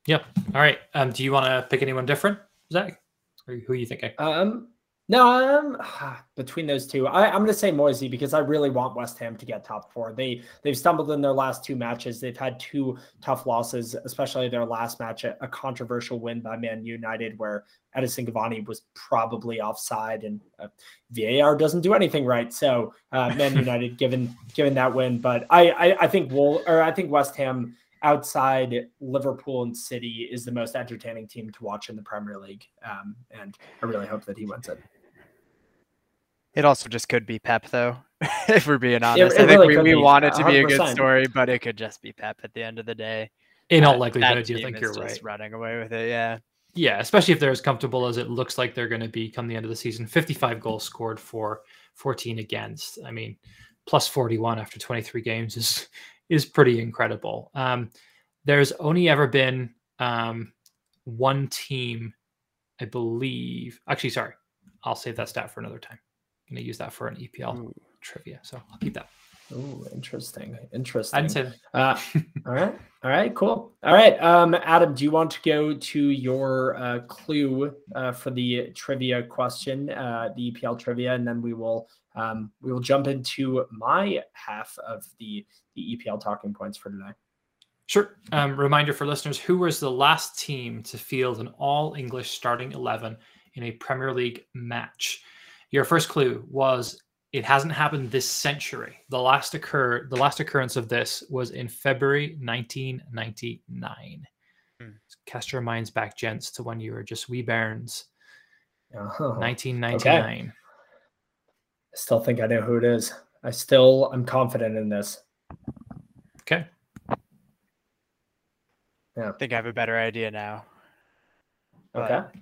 B: Yep. All right. Um, do you want to pick anyone different, Zach? Or who are you thinking?
A: Um, no, um, between those two, I, am going to say Moisey because I really want West Ham to get top four. They they've stumbled in their last two matches. They've had two tough losses, especially their last match, a, a controversial win by Man United, where Edinson Cavani was probably offside, and uh, VAR doesn't do anything right. So uh, Man United given given that win, but I I, I think Wool or I think West Ham outside Liverpool and City is the most entertaining team to watch in the Premier League, um, and I really hope that he wins it.
C: It also just could be Pep, though. if we're being honest, it, it I think really we, we want it to be a good story, but it could just be Pep at the end of the day.
B: In all likelihood, you think you're right.
C: Running away with it, yeah.
B: Yeah, especially if they're as comfortable as it looks like they're going to be come the end of the season. 55 goals scored for 14 against. I mean, plus 41 after 23 games is is pretty incredible. Um, there's only ever been um, one team, I believe. Actually, sorry, I'll save that stat for another time going to use that for an EPL Ooh. trivia. So I'll keep that.
A: Oh, interesting. Interesting.
B: I didn't say.
A: Uh, all right. All right. Cool. All right. Um, Adam, do you want to go to your uh, clue uh, for the trivia question, uh, the EPL trivia, and then we will um, we will jump into my half of the the EPL talking points for today.
B: Sure. Um, reminder for listeners: Who was the last team to field an all English starting eleven in a Premier League match? Your first clue was it hasn't happened this century. The last occur the last occurrence of this was in February 1999.
C: Hmm.
B: Cast your minds back, gents, to when you were just wee bairns.
A: Oh,
B: 1999.
A: I still think I know who it is. I still I'm confident in this.
B: Okay. Yeah.
C: I think I have a better idea now. But
A: Okay.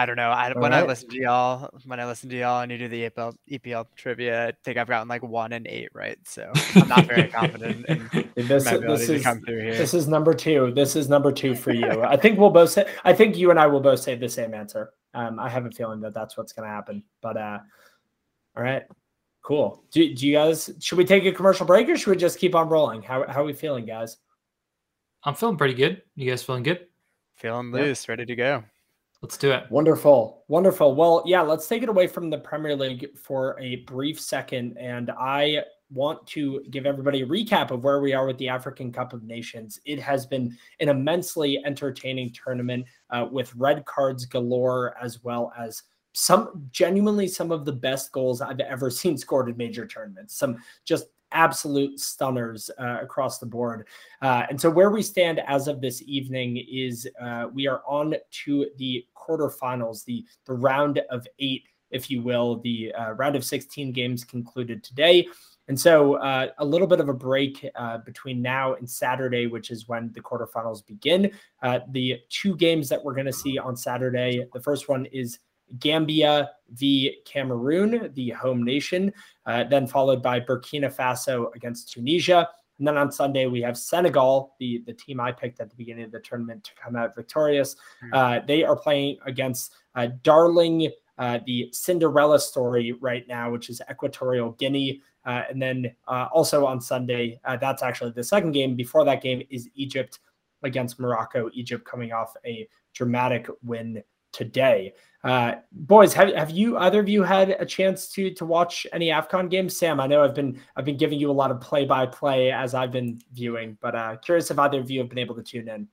C: I don't know. I,
A: All
C: when I listen to y'all, when I listen to y'all and you do the EPL, EPL trivia, I think I've gotten like one and eight right. So I'm not very confident in
A: This,
C: my ability
A: this
C: to
A: is
C: come through here.
A: this is number two. This is number two for you. I think we'll both say. I think you and I will both say the same answer. Um, I have a feeling that that's what's going to happen. But uh, all right, cool. Do, do you guys? Should we take a commercial break or should we just keep on rolling? How how are we feeling, guys?
B: I'm feeling pretty good. You guys feeling good?
C: Feeling
A: Yeah.
C: loose, ready to go.
B: Let's do it.
A: Wonderful, wonderful. Well, yeah, let's take it away from the Premier League for a brief second, and I want to give everybody a recap of where we are with the African Cup of Nations. It has been an immensely entertaining tournament uh, with red cards galore, as well as some genuinely some of the best goals I've ever seen scored in major tournaments. Some just absolute stunners uh, across the board. Uh, and so where we stand as of this evening is uh, we are on to the quarterfinals, the the round of eight, if you will. The uh, round of 16 games concluded today. And so uh, a little bit of a break uh, between now and Saturday, which is when the quarterfinals begin. The two games that we're going to see on Saturday, the first one is Gambia v Cameroon, the home nation, uh, then followed by Burkina Faso against Tunisia. And then on Sunday, we have Senegal, the, the team I picked at the beginning of the tournament to come out victorious.
C: Hmm.
A: Uh, they are playing against uh, Darling, uh, the Cinderella story right now, which is Equatorial Guinea. Uh, and then uh, also on Sunday, uh, that's actually the second game. Before that game is Egypt against Morocco. Egypt coming off a dramatic win today. Uh, boys, have, have you either of you had a chance to to watch any Afcon games? Sam, I know I've been I've been giving you a lot of play by play as I've been viewing, but uh, curious if either of you have been able to tune in.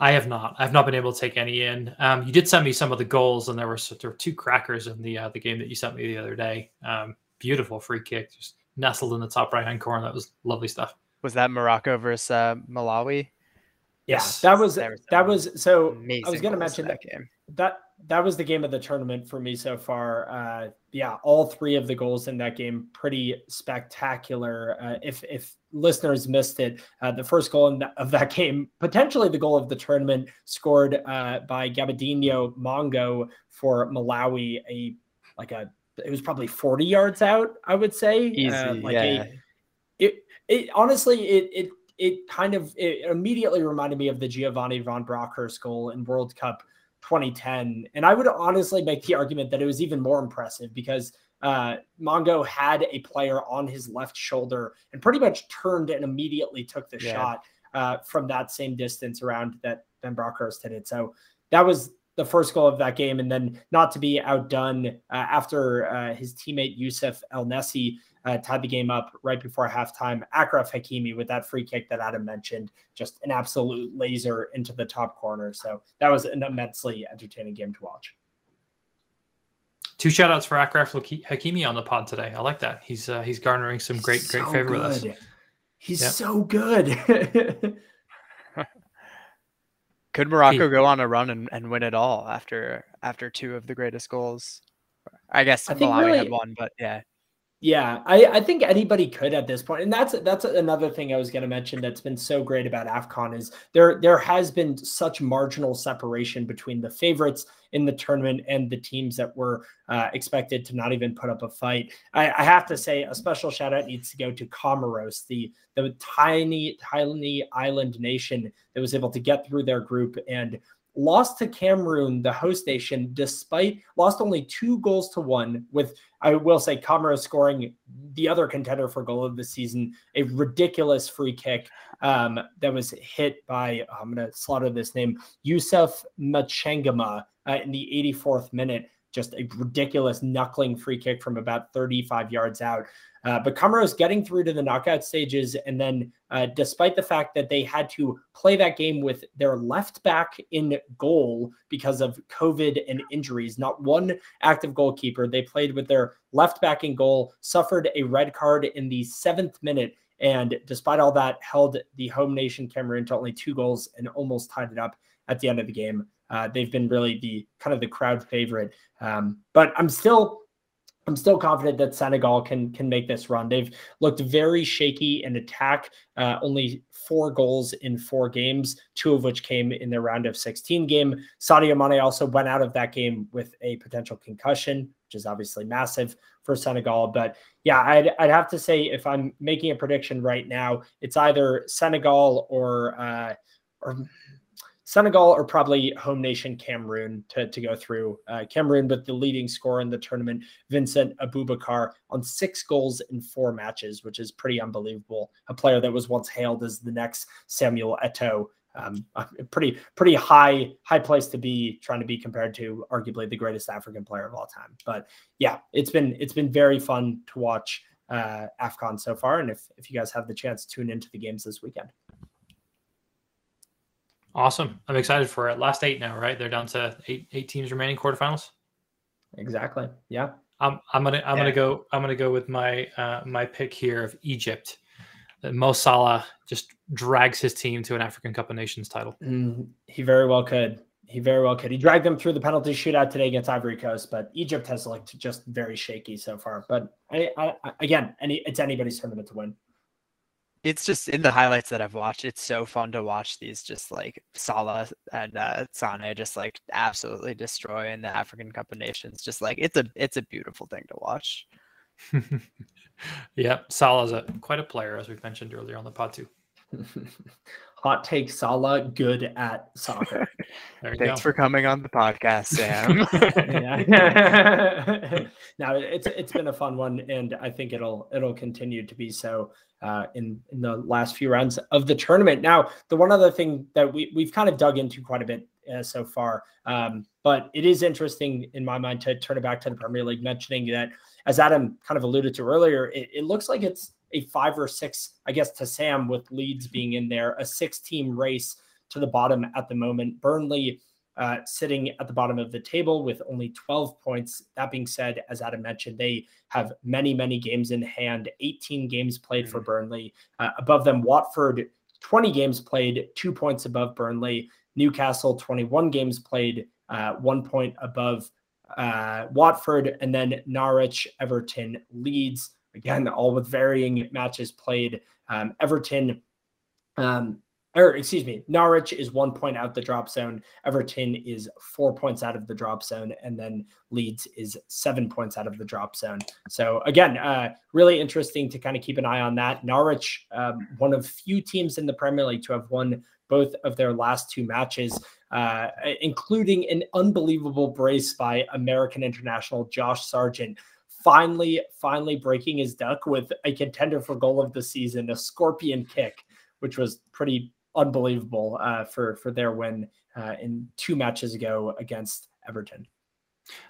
B: I have not. I've not been able to take any in. Um, you did send me some of the goals, and there were there were two crackers in the uh, the game that you sent me the other day. Um, beautiful free kick, just nestled in the top right hand corner. That was lovely stuff.
C: Was that Morocco versus uh, Malawi?
B: Yes.
A: that was that was so.
C: Amazing.
A: I was going to mention that
C: that game.
A: that that was the game of the tournament for me so far. Uh, yeah, all three of the goals in that game pretty spectacular. Uh, if if listeners missed it, uh, the first goal in that, of that game, potentially the goal of the tournament, scored uh, by Gabadinho Mhango for Malawi. A like a it was probably forty yards out, I would say.
C: Easy,
A: Uh, like
C: yeah.
A: a it it honestly it it it kind of it immediately reminded me of the Giovanni van Bronckhorst goal in World Cup 2010, and I would honestly make the argument that it was even more impressive because uh, Mhango had a player on his left shoulder and pretty much turned and immediately took the
C: Yeah.
A: shot uh, from that same distance around that Van Bronckhorst hit it. So that was the first goal of that game, and then not to be outdone uh, after uh, his teammate Youssef En-Nesyri uh, tied the game up right before halftime. Achraf Hakimi with that free kick that Adam mentioned, just an absolute laser into the top corner. So that was an immensely entertaining game to watch.
B: Two shout outs for Achraf Haki- Hakimi on the pod today. I like that. He's uh, he's garnering some great great
A: So
B: favor with us.
A: He's
B: Yep.
A: so good.
C: Could Morocco go on a run and, and win it all after after two of the greatest goals? I guess
A: I think
C: Malawi
A: really-
C: had one, but yeah,
A: Yeah, I, I think anybody could at this point, and that's that's another thing I was going to mention that's been so great about Afcon is there there has been such marginal separation between the favorites in the tournament and the teams that were uh, expected to not even put up a fight. I, I have to say a special shout out needs to go to Comoros, the the tiny tiny island nation that was able to get through their group and lost to Cameroon, the host nation, despite lost only two goals to one, with I will say Comoros scoring the other contender for goal of the season, a ridiculous free kick um, that was hit by oh, I'm going to slaughter this name, Youssouf M'Changama uh, in the 84th minute. Just a ridiculous knuckling free kick from about 35 yards out. Uh, but Comoros getting through to the knockout stages, and then uh, despite the fact that they had to play that game with their left back in goal because of COVID and injuries, not one active goalkeeper, they played with their left back in goal, suffered a red card in the seventh minute, and despite all that, held the home nation Cameroon to only two goals and almost tied it up at the end of the game. Uh, they've been really the kind of the crowd favorite, um, but I'm still I'm still confident that Senegal can can make this run. They've looked very shaky in attack. Uh, only four goals in four games, two of which came in their round of 16 game. Sadio Mane also went out of that game with a potential concussion, which is obviously massive for Senegal. But yeah, I'd, I'd have to say if I'm making a prediction right now, it's either Senegal or uh, or Senegal or probably home nation Cameroon to, to go through. Uh, Cameroon with the leading scorer in the tournament, Vincent Aboubakar, on six goals in four matches, which is pretty unbelievable. A player that was once hailed as the next Samuel Eto'o. Um, pretty pretty high high place to be trying to be compared to arguably the greatest African player of all time. But yeah, it's been it's been very fun to watch uh, AFCON so far, and if if you guys have the chance, tune into the games this weekend.
B: Awesome. I'm excited for it. Last eight now, right? They're down to eight eight teams remaining quarterfinals.
A: Exactly. Yeah.
B: I'm I'm gonna I'm yeah. gonna go I'm gonna go with my uh, my pick here of Egypt. Mo Salah just drags his team to an African Cup of Nations title.
A: Mm, he very well could. He very well could. He dragged them through the penalty shootout today against Ivory Coast, but Egypt has looked just very shaky so far. But I, I, again, any it's anybody's tournament to win
C: it's just in the highlights that I've watched, it's so fun to watch these just like Salah and uh, Sane just like absolutely destroying the African Cup of Nations. Just like it's a it's a beautiful thing to watch.
B: yeah, Salah's a quite a player, as we mentioned earlier on the pod too.
A: Hot take Salah good at soccer.
C: Thanks go. for coming on the podcast, Sam.
A: now it's it's been a fun one, and I think it'll it'll continue to be so uh, in in the last few rounds of the tournament. Now, the one other thing that we we've kind of dug into quite a bit uh, so far, um, but it is interesting in my mind to turn it back to the Premier League, mentioning that as Adam kind of alluded to earlier, it, it looks like it's a five or six, I guess, to Sam with Leeds being in there, a six team race to the bottom at the moment. Burnley uh, sitting at the bottom of the table with only 12 points. That being said, as Adam mentioned, they have many, many games in hand, 18 games played mm-hmm. for Burnley. Uh, above them, Watford, 20 games played, two points above Burnley. Newcastle, 21 games played, uh, one point above uh, Watford. And then Norwich, Everton, Leeds, again, all with varying matches played. Um, Everton, um, or excuse me, Norwich is one point out the drop zone. Everton is four points out of the drop zone, and then Leeds is seven points out of the drop zone. So again, uh, really interesting to kind of keep an eye on that. Norwich, um, one of few teams in the Premier League to have won both of their last two matches, uh, including an unbelievable brace by American international Josh Sargent. Finally, finally breaking his duck with a contender for goal of the season, a scorpion kick, which was pretty unbelievable uh, for for their win uh, in two matches ago against Everton.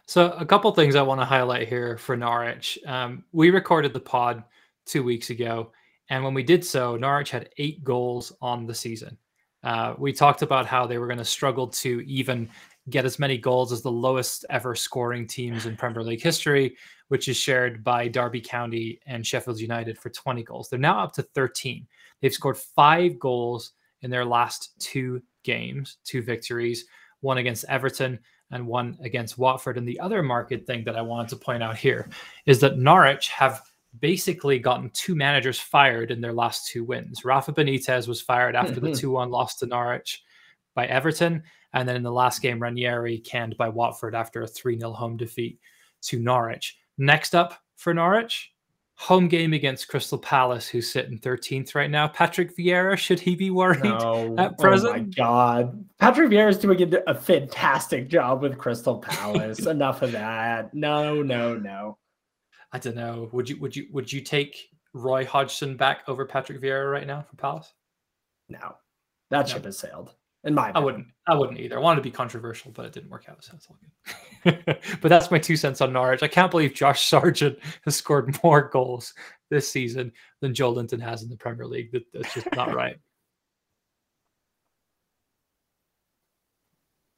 B: So a couple things I want to highlight here for Norwich. Um, we recorded the pod two weeks ago, and when we did so, Norwich had eight goals on the season. Uh, we talked about how they were going to struggle to even get as many goals as the lowest ever scoring teams in Premier League history, which is shared by Derby County and Sheffield United for 20 goals. They're now up to 13. They've scored five goals in their last two games, two victories, one against Everton and one against Watford. And the other market thing that I wanted to point out here is that Norwich have basically gotten two managers fired in their last two wins. Rafa Benitez was fired after the 2 1 loss to Norwich by Everton. And then in the last game, Ranieri canned by Watford after a 3 0 home defeat to Norwich. Next up for Norwich, home game against Crystal Palace, who's sitting 13th right now. Patrick Vieira, should he be worried no. at oh present?
A: Oh my God. Patrick Vieira is doing a, a fantastic job with Crystal Palace. Enough of that. No, no, no.
B: I don't know. Would you would you would you take Roy Hodgson back over Patrick Vieira right now for Palace?
A: No. That no. ship has sailed. In my opinion.
B: I wouldn't. I wouldn't either. I wanted to be controversial, but it didn't work out, so it's all good. but that's my two cents on Norwich. I can't believe Josh Sargent has scored more goals this season than Joelinton has in the Premier League. That, that's just not right.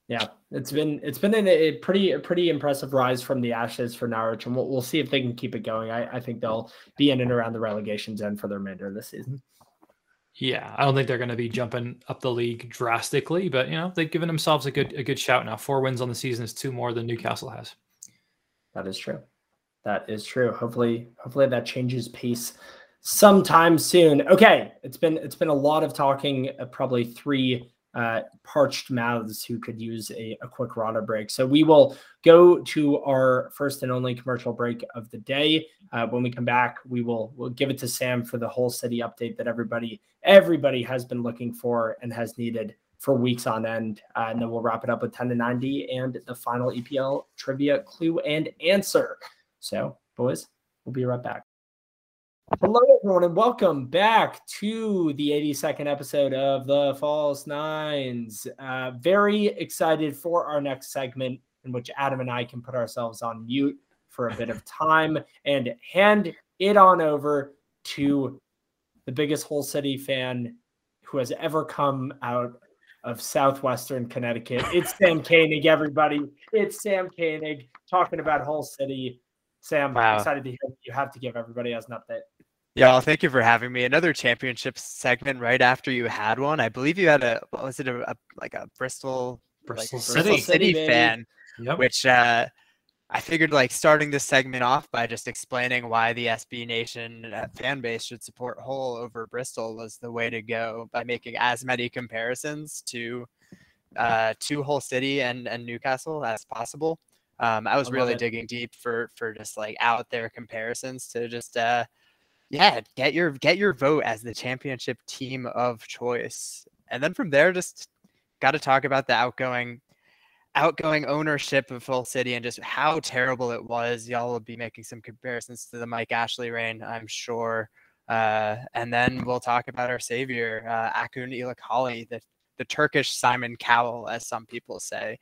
A: Yeah, it's been it's been a pretty a pretty impressive rise from the Ashes for Norwich, and we'll, we'll see if they can keep it going. I, I think they'll be in and around the relegation zone for the remainder of the season. Mm-hmm.
B: Yeah, I don't think they're going to be jumping up the league drastically, but you know they've given themselves a good a good shout now. Four wins on the season is two more than Newcastle has.
A: That is true. That is true. Hopefully, hopefully that changes pace sometime soon. Okay, it's been it's been a lot of talking. Uh, probably three uh, parched mouths who could use a, a quick water break. So we will go to our first and only commercial break of the day. Uh, when we come back, we will we'll give it to Sam for the Hull City update that everybody everybody has been looking for and has needed for weeks on end. Uh, and then we'll wrap it up with 10 to 90 and the final EPL trivia clue and answer. So, boys, we'll be right back. Hello, everyone, and welcome back to the 82nd episode of the False Nines. Uh, very excited for our next segment, in which Adam and I can put ourselves on mute for a bit of time and hand it on over to the biggest Hull City fan who has ever come out of southwestern Connecticut. It's Sam Koenig, everybody. It's Sam Koenig talking about Hull City. Sam, wow. excited to hear what you have to give everybody as an update.
C: Yeah, well, thank you for having me. Another championship segment right after you had one. I believe you had a what was it a, a like a Bristol
B: Bristol
C: like,
B: City,
C: Bristol City, City fan, yep. which uh, I figured like starting this segment off by just explaining why the SB Nation uh, fan base should support Hull over Bristol was the way to go by making as many comparisons to uh, to Hull City and and Newcastle as possible. Um, I was I really it. digging deep for for just like out there comparisons to just uh, yeah, get your get your vote as the championship team of choice. And then from there, just got to talk about the outgoing outgoing ownership of Hull City and just how terrible it was. Y'all will be making some comparisons to the Mike Ashley reign, I'm sure. Uh, and then we'll talk about our savior, uh, Acun Ilıcalı, the the Turkish Simon Cowell, as some people say,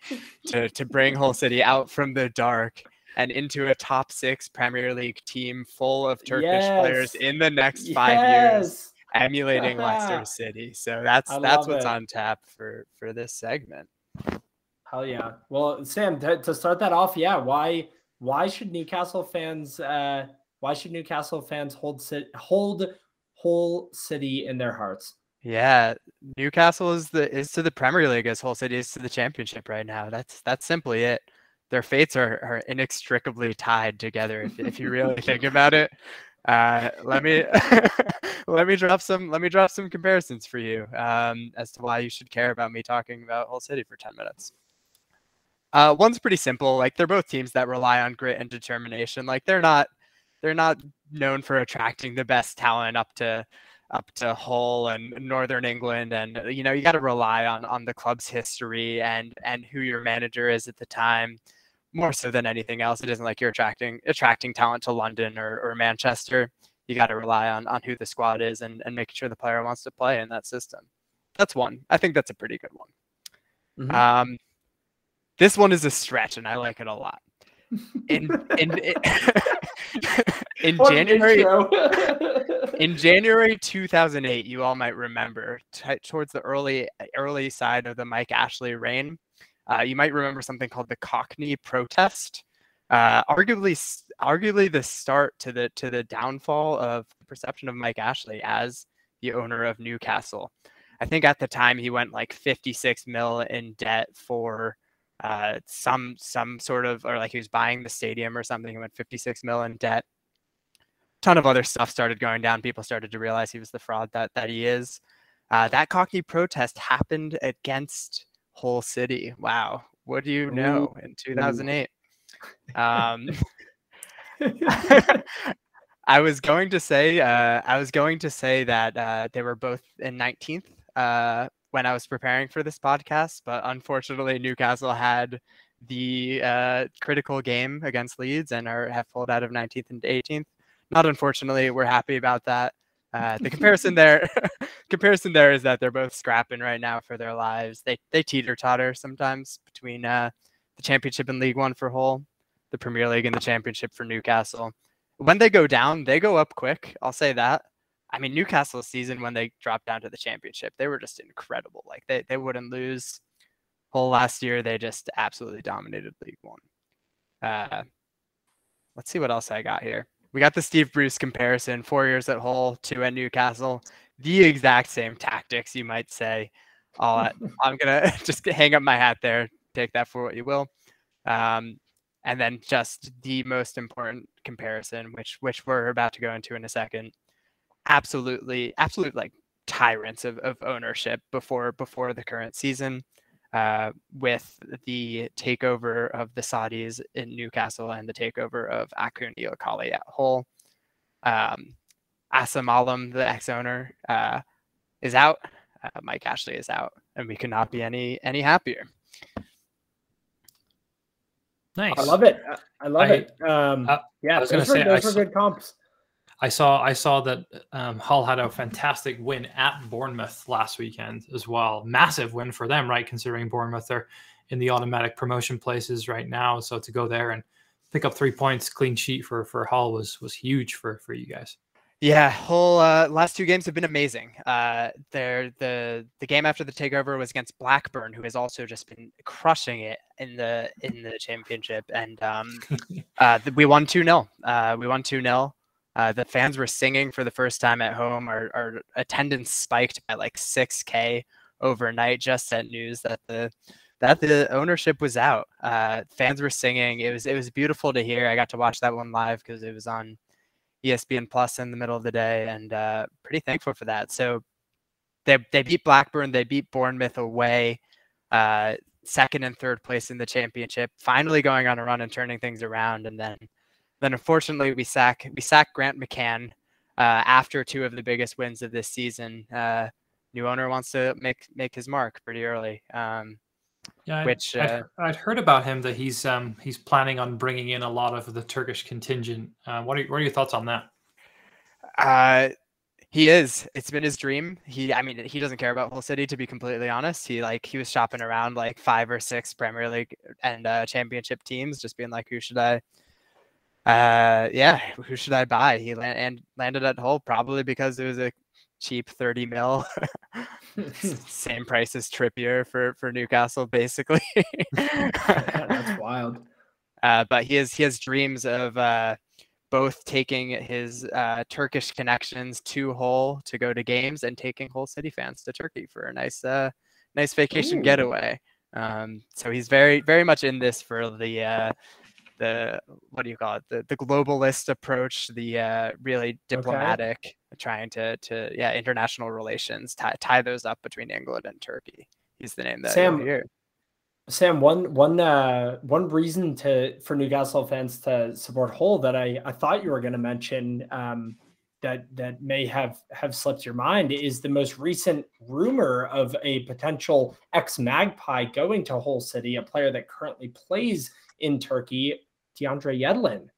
C: to to bring Hull City out from the dark and into a top six Premier League team full of Turkish yes. players in the next five yes. years, emulating Leicester City. So that's I that's what's it. on tap for for this segment.
A: Hell yeah! Well, Sam, to, to start that off, yeah, why why should Newcastle fans uh why should Newcastle fans hold sit hold Hull City in their hearts?
C: Yeah, Newcastle is the is to the Premier League as Hull City is to the Championship right now. That's that's simply it their fates are, are inextricably tied together if, if you really think about it uh, let me let me drop some let me drop some comparisons for you um, as to why you should care about me talking about Hull City for 10 minutes. Uh, one's pretty simple. Like they're both teams that rely on grit and determination. Like they're not they're not known for attracting the best talent up to up to Hull and Northern England, and you know you got to rely on on the club's history and and who your manager is at the time more so than anything else. It isn't like you're attracting attracting talent to London or, or Manchester. You got to rely on on who the squad is and, and making sure the player wants to play in that system. That's one. I think that's a pretty good one. Mm-hmm. Um, this one is a stretch, and I like it a lot. In in in, in January in January 2008, you all might remember t- towards the early early side of the Mike Ashley reign uh, you might remember something called the Cockney Protest. Uh, arguably, arguably the start to the to the downfall of the perception of Mike Ashley as the owner of Newcastle. I think at the time he went like 56 mil in debt for uh, some some sort of or like he was buying the stadium or something. He went 56 mil in debt. A Ton of other stuff started going down. People started to realize he was the fraud that that he is. Uh, that Cockney protest happened against Hull City. Wow. What do you know in 2008? Um, I was going to say, uh, I was going to say that uh, they were both in 19th uh, when I was preparing for this podcast, but unfortunately, Newcastle had the uh, critical game against Leeds and are have pulled out of 19th and 18th. Not unfortunately, we're happy about that. Uh, the comparison there, comparison there is that they're both scrapping right now for their lives. They they teeter totter sometimes between uh, the Championship and League One for Hull, the Premier League and the Championship for Newcastle when they go down, they go up quick. I'll say that. I mean, Newcastle's season when they dropped down to the championship, they were just incredible. Like they, they wouldn't lose. Hull last year, they just absolutely dominated League One. Uh, let's see what else I got here. We got the Steve Bruce comparison: four years at Hull, two at Newcastle. The exact same tactics, you might say. I'll, I'm gonna just hang up my hat there. Take that for what you will. Um, and then just the most important comparison, which which we're about to go into in a second. Absolutely, absolute like tyrants of, of ownership before before the current season, uh, with the takeover of the Saudis in Newcastle and the takeover of Acun Ilıcalı at Hull. Um, Assem Allam, the ex-owner, uh, is out. Uh, Mike Ashley is out, and we could not be any any happier.
A: Nice. I love it. I love I, it. Um, uh, yeah,
B: I was going to say
A: those I were good comps.
B: I saw I saw that um, Hull had a fantastic win at Bournemouth last weekend as well. Massive win for them, right? Considering Bournemouth are in the automatic promotion places right now, so to go there and pick up three points, clean sheet for for Hull was was huge for for you guys.
C: Yeah, Hull uh, last two games have been amazing. Uh, there, the the game after the takeover was against Blackburn, who has also just been crushing it in the in the championship, and um, uh, we won two 0 uh, We won two 0 uh, The fans were singing for the first time at home. Our, our attendance spiked by like six k overnight. Just sent news that the that the ownership was out. Uh, fans were singing. It was it was beautiful to hear. I got to watch that one live because it was on ESPN Plus in the middle of the day, and uh, pretty thankful for that. So they they beat Blackburn, they beat Bournemouth away, uh, second and third place in the championship. Finally going on a run and turning things around, and then then unfortunately we sack we sack Grant McCann uh, after two of the biggest wins of this season. Uh, new owner wants to make make his mark pretty early. Um,
B: yeah, which I'd, uh, I'd, heard about him that he's um, he's planning on bringing in a lot of the Turkish contingent. Uh, what are what are your thoughts on that?
C: Uh, he is. It's been his dream. He, I mean, he doesn't care about Hull City to be completely honest. He like he was shopping around like five or six Premier League and uh, Championship teams, just being like, who should I? Uh, yeah, who should I buy? He land, and landed at Hull probably because it was a cheap 30 mil same price as Trippier for for Newcastle basically
A: that's wild
C: uh, but he has he has dreams of uh, both taking his uh, Turkish connections to Hull to go to games and taking Hull City fans to Turkey for a nice uh, nice vacation Ooh. getaway um, so he's very very much in this for the uh, the what do you call it the the globalist approach the uh, really diplomatic okay. trying to to yeah international relations tie, tie those up between england and turkey he's the name that
A: sam sam one one uh one reason to for newcastle fans to support hull that i i thought you were going to mention um that that may have have slipped your mind is the most recent rumor of a potential ex magpie going to Hull City, a player that currently plays in Turkey. DeAndre Yedlin.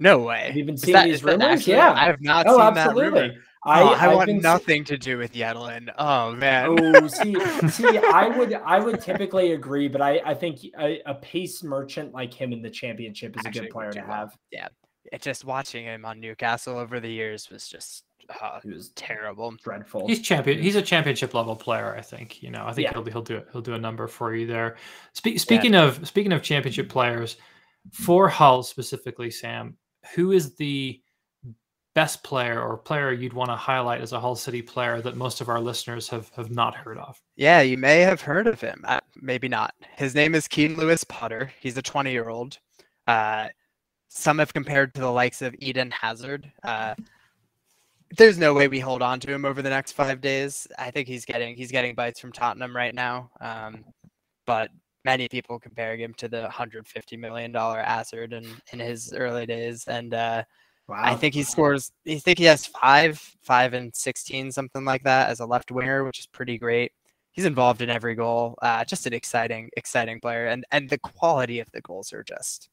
C: No way.
A: Have you been seeing that, these rumors? Yeah,
C: I have not oh, seen absolutely. that rumor. I, oh, I want nothing see- to do with Yedlin. Oh man.
A: oh, see, see, I would, I would typically agree, but I, I think a, a pace merchant like him in the championship is Actually, a good player to have.
C: Yeah, it, just watching him on Newcastle over the years was just uh, he was terrible,
A: dreadful.
B: He's champion. He's a championship level player. I think. You know, I think yeah. he'll he'll do it. He'll do a number for you there. Spe- speaking yeah. of speaking of championship players, for Hull specifically, Sam, who is the best player or player you'd want to highlight as a Hull City player that most of our listeners have have not heard of?
C: Yeah, you may have heard of him. Uh, maybe not. His name is Keane Lewis Potter. He's a 20 year old. Uh, some have compared to the likes of Eden Hazard. Uh, there's no way we hold on to him over the next five days. I think he's getting he's getting bites from Tottenham right now. Um, but many people comparing him to the 150 million dollar Hazard in in his early days, and uh, Wow. I think he scores. I think he has five, five and sixteen, something like that, as a left winger, which is pretty great. He's involved in every goal. Uh, just an exciting, exciting player, and and the quality of the goals are just,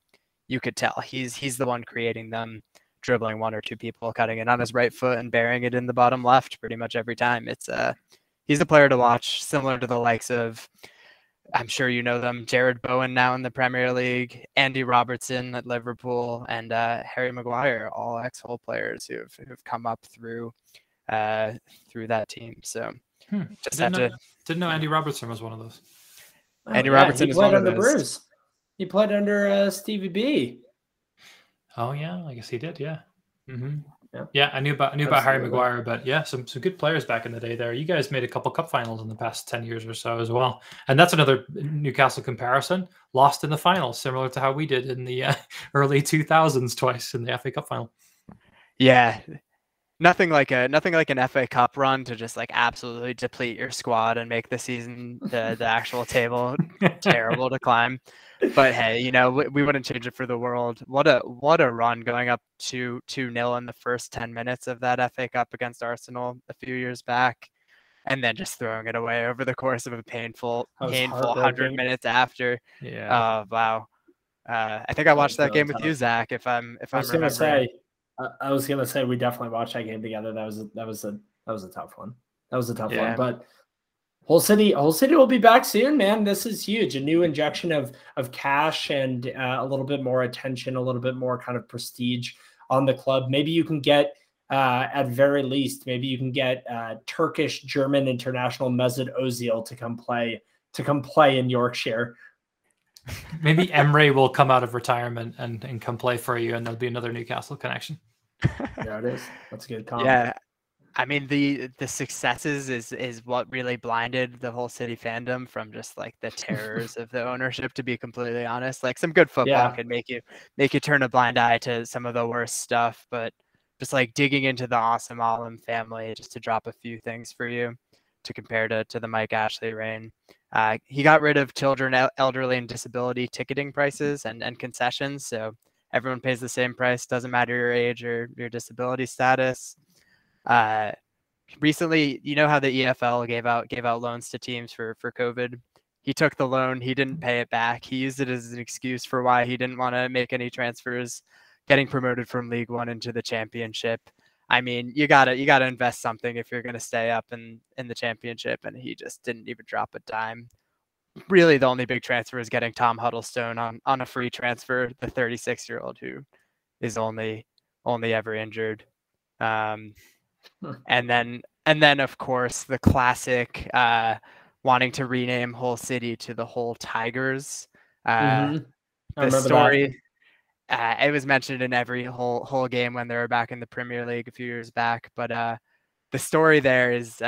C: you could tell he's he's the one creating them, dribbling one or two people, cutting it on his right foot and burying it in the bottom left pretty much every time. It's uh, he's a player to watch, similar to the likes of I'm sure you know them. Jarrod Bowen now in the Premier League, Andy Robertson at Liverpool, and uh, Harry Maguire, all ex-Hull players who've who've come up through uh, through that team. So
B: hmm. just didn't know, to didn't know Andy Robertson was one of those.
C: Oh, Andy yeah, Robertson
A: is one of those. Bruce. He played under uh, Stevie B.
B: Oh yeah, I guess he did. Yeah. Mm-hmm. Yeah. yeah, I knew about I knew about Harry Maguire, but yeah, some some good players back in the day there. You guys made a couple cup finals in the past 10 years or so as well. And that's another Newcastle comparison. Lost in the finals, similar to how we did in the uh, early 2000s twice in the FA Cup final.
C: Yeah. Nothing like a nothing like an FA Cup run to just like absolutely deplete your squad and make the season the, the actual table terrible to climb but hey, you know, we, we, wouldn't change it for the world. What a what a run going up to two nil in the first ten minutes of that FA Cup against Arsenal a few years back, and then just throwing it away over the course of a painful painful hundred minutes after.
B: Yeah.
C: Oh wow. Uh, I think I watched that game with you, Zach. If I'm if
A: I
C: was I'm gonna
A: say, I was gonna say we definitely watched that game together. That was a, that was a that was a tough one. That was a tough yeah. one, but Hull City, Hull City will be back soon, man. This is huge. A new injection of of cash and uh, a little bit more attention, a little bit more kind of prestige on the club. Maybe you can get, uh, at very least, maybe you can get uh, Turkish German international Mesut Ozil to come play to come play in Yorkshire.
B: Maybe Emre will come out of retirement and, and come play for you, and there'll be another Newcastle connection.
A: There it is. That's a good comment.
C: Yeah, I mean the the successes is is what really blinded the Hull City fandom from just like the terrors of the ownership. To be completely honest, like some good football yeah. can make you make you turn a blind eye to some of the worst stuff, but just like digging into the Assem Allam family, just to drop a few things for you to compare to to the Mike Ashley reign. Uh, he got rid of children, elderly, and disability ticketing prices and and concessions, so everyone pays the same price. Doesn't matter your age or your disability status. Uh, recently, you know how the EFL gave out gave out loans to teams for for COVID. He took the loan, he didn't pay it back. He used it as an excuse for why he didn't want to make any transfers, getting promoted from League One into the Championship. I mean, you gotta you gotta invest something if you're gonna stay up in in the championship, and he just didn't even drop a dime. Really, the only big transfer is getting Tom Huddlestone on on a free transfer, the 36 year old who is only only ever injured. Um, and then and then of course the classic uh, wanting to rename Hull City to the Hull Tigers. Uh, mm-hmm. The story. Uh, it was mentioned in every whole whole game when they were back in the Premier League a few years back. But uh, the story there is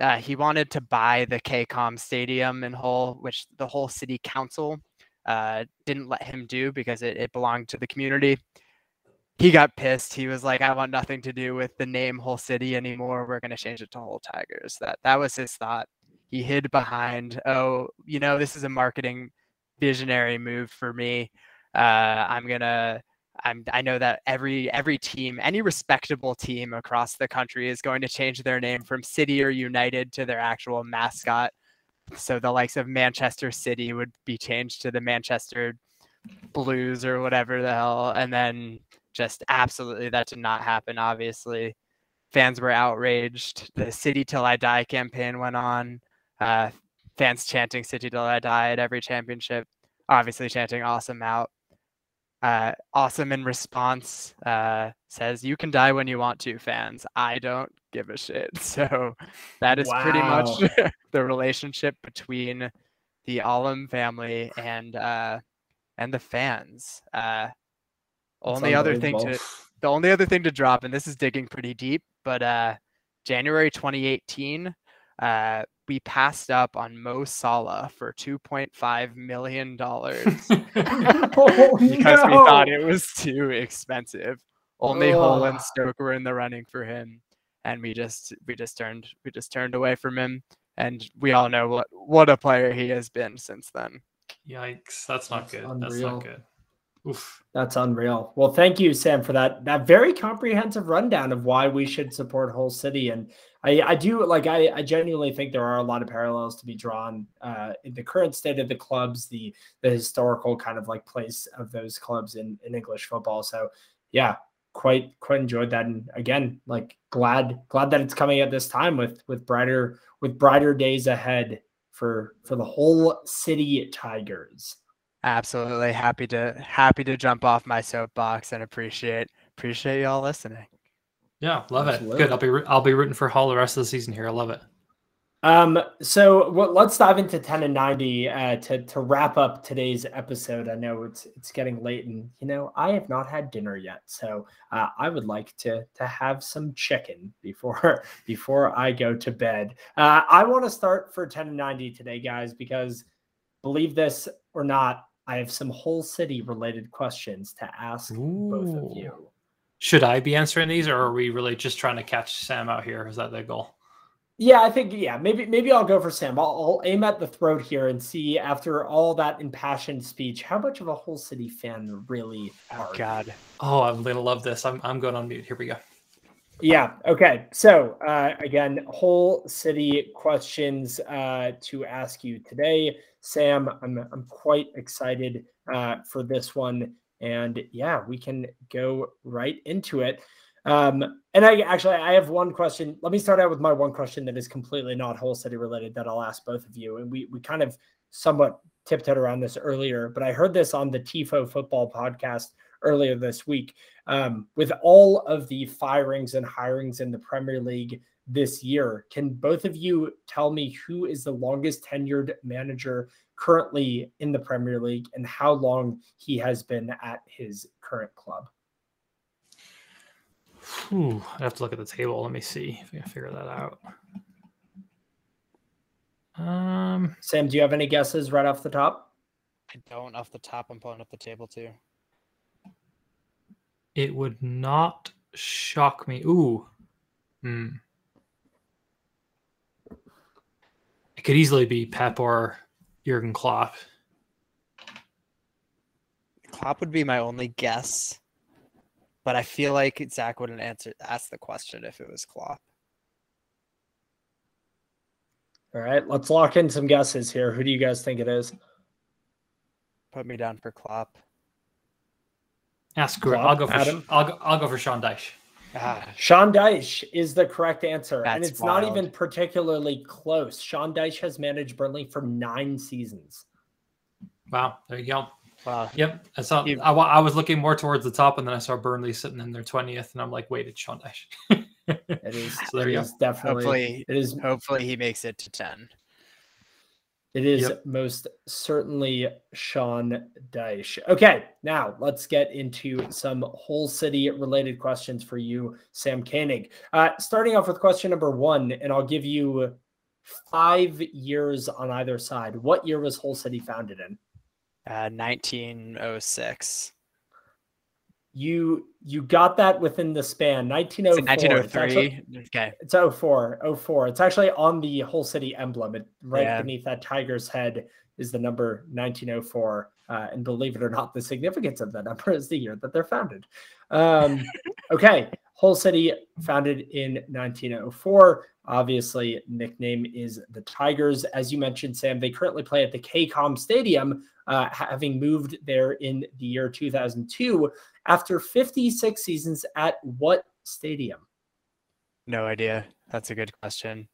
C: uh, he wanted to buy the KCOM Stadium in Hull, which the Hull City Council uh, didn't let him do because it, it belonged to the community he got pissed. He was like, I want nothing to do with the name Hull City anymore. We're gonna change it to Hull Tigers. That that was his thought. He hid behind, oh, you know, this is a marketing visionary move for me. Uh, I'm gonna I'm, I know that every every team, any respectable team across the country is going to change their name from City or United to their actual mascot. So the likes of Manchester City would be changed to the Manchester Blues or whatever the hell, and then just absolutely that did not happen. Obviously, fans were outraged. The "City Till I Die" campaign went on. Uh, fans chanting "City Till I Die" at every championship. Obviously, chanting "Assem" out. Uh, Assem in response uh, says, "You can die when you want to, fans. I don't give a shit." So that is wow. pretty much the relationship between the Allam family and uh, and the fans. Uh, only other thing to the only other thing to drop, and this is digging pretty deep, but uh, January 2018, uh, we passed up on Mo Salah for 2.5 million dollars oh, because no. we thought it was too expensive. Only oh. Hull and Stoke were in the running for him, and we just we just turned we just turned away from him. And we all know what what a player he has been since then.
B: Yikes! That's not that's good. Unreal. That's not good. Oof.
A: That's unreal. Well, thank you, Sam, for that that very comprehensive rundown of why we should support Hull City. And I, I do like I, I genuinely think there are a lot of parallels to be drawn uh, in the current state of the clubs, the the historical kind of like place of those clubs in, in English football. So yeah, quite quite enjoyed that. And again, like glad glad that it's coming at this time with with brighter with brighter days ahead for for the Hull City Tigers.
C: Absolutely happy to happy to jump off my soapbox and appreciate appreciate y'all listening.
B: Yeah, love Absolutely. it. Good. I'll be I'll be rooting for Hull the rest of the season here. I love it.
A: Um, so well, let's dive into 10 and 90 uh, to to wrap up today's episode. I know it's it's getting late, and you know I have not had dinner yet, so uh, I would like to to have some chicken before before I go to bed. Uh, I want to start for 10 and 90 today, guys, because believe this or not, I have some Hull City related questions to ask Ooh. both of you.
B: Should I be answering these, or are we really just trying to catch Sam out here? Is that the goal?
A: Yeah, I think yeah, maybe maybe I'll go for Sam. I'll, I'll, aim at the throat here and see after all that impassioned speech, how much of a Hull City fan really oh,
C: are. Oh God.
B: Oh, I'm gonna love this. I'm I'm going on mute. Here we go.
A: Yeah. Okay. So uh, again, Hull City questions uh, to ask you today. Sam, I'm I'm quite excited uh, for this one, and yeah, we can go right into it. Um, and I actually I have one question. Let me start out with my one question that is completely not Hull City related that I'll ask both of you. And we we kind of somewhat tiptoed around this earlier, but I heard this on the Tifo Football podcast earlier this week. Um, with all of the firings and hirings in the Premier League this year. Can both of you tell me who is the longest tenured manager currently in the Premier League and how long he has been at his current club?
B: Whew, I have to look at the table. Let me see if I can figure that out. Um,
A: Sam, do you have any guesses right off the top?
C: I don't off the top. I'm pulling up the table too.
B: It would not shock me. Ooh. Hmm. It could easily be Pep or Jurgen Klopp.
C: Klopp would be my only guess, but I feel like Zach wouldn't answer ask the question if it was Klopp.
A: All right, let's lock in some guesses here. Who do you guys think it is?
C: Put me down for Klopp.
B: Yeah, screw it. I'll go for Adam. I'll go, I'll go for Sean Dyche.
A: Ah. Sean Dyche is the correct answer. That's and it's wild. not even particularly close. Sean Dyche has managed Burnley for nine seasons.
B: Wow. There you go. Wow. Yep. I saw. I, I was looking more towards the top, and then I saw Burnley sitting in their twentieth, and I'm like, wait, it's Sean Dyche.
A: it is. So there it you is go. Definitely.
C: Hopefully, it is. Hopefully, he makes it to ten.
A: It is yep. most certainly Sean Dyche. Okay, now let's get into some Hull City related questions for you, Sam Koenig. Uh, starting off with question number one, and I'll give you five years on either side. What year was Hull City founded in?
C: Uh, 1906
A: you you got that within the span 1904
C: 1903 it's okay.
A: It's 04 04 it's actually on the Hull City emblem. It, right yeah. beneath that tiger's head is the number 1904 uh, and believe it or not the significance of that number is the year that they're founded. Um, okay. Hull City founded in 1904 obviously nickname is the tigers. As you mentioned sam they currently play at the kcom stadium uh, having moved there in the year 2002 after 56 seasons at what stadium?
C: No idea. That's a good question.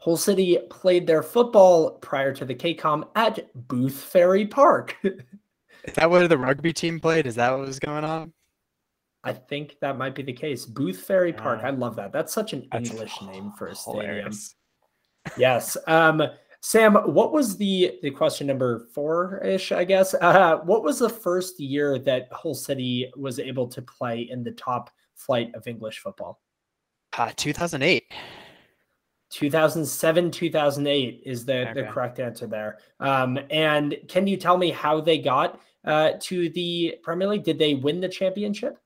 A: Hull City played their football prior to the KCOM at Booth Ferry Park.
C: Is that where the rugby team played? Is that what was going on?
A: I think that might be the case. Booth Ferry Park. Uh, I love that. That's such an English name for a stadium. yes. Um, Sam, what was the the question number four ish? I guess. Uh, what was the first year that Hull City was able to play in the top flight of English football?
C: Uh, 2008.
A: 2007 2008 is the, okay. the correct answer there um, and can you tell me how they got uh, to the premier league did they win the championship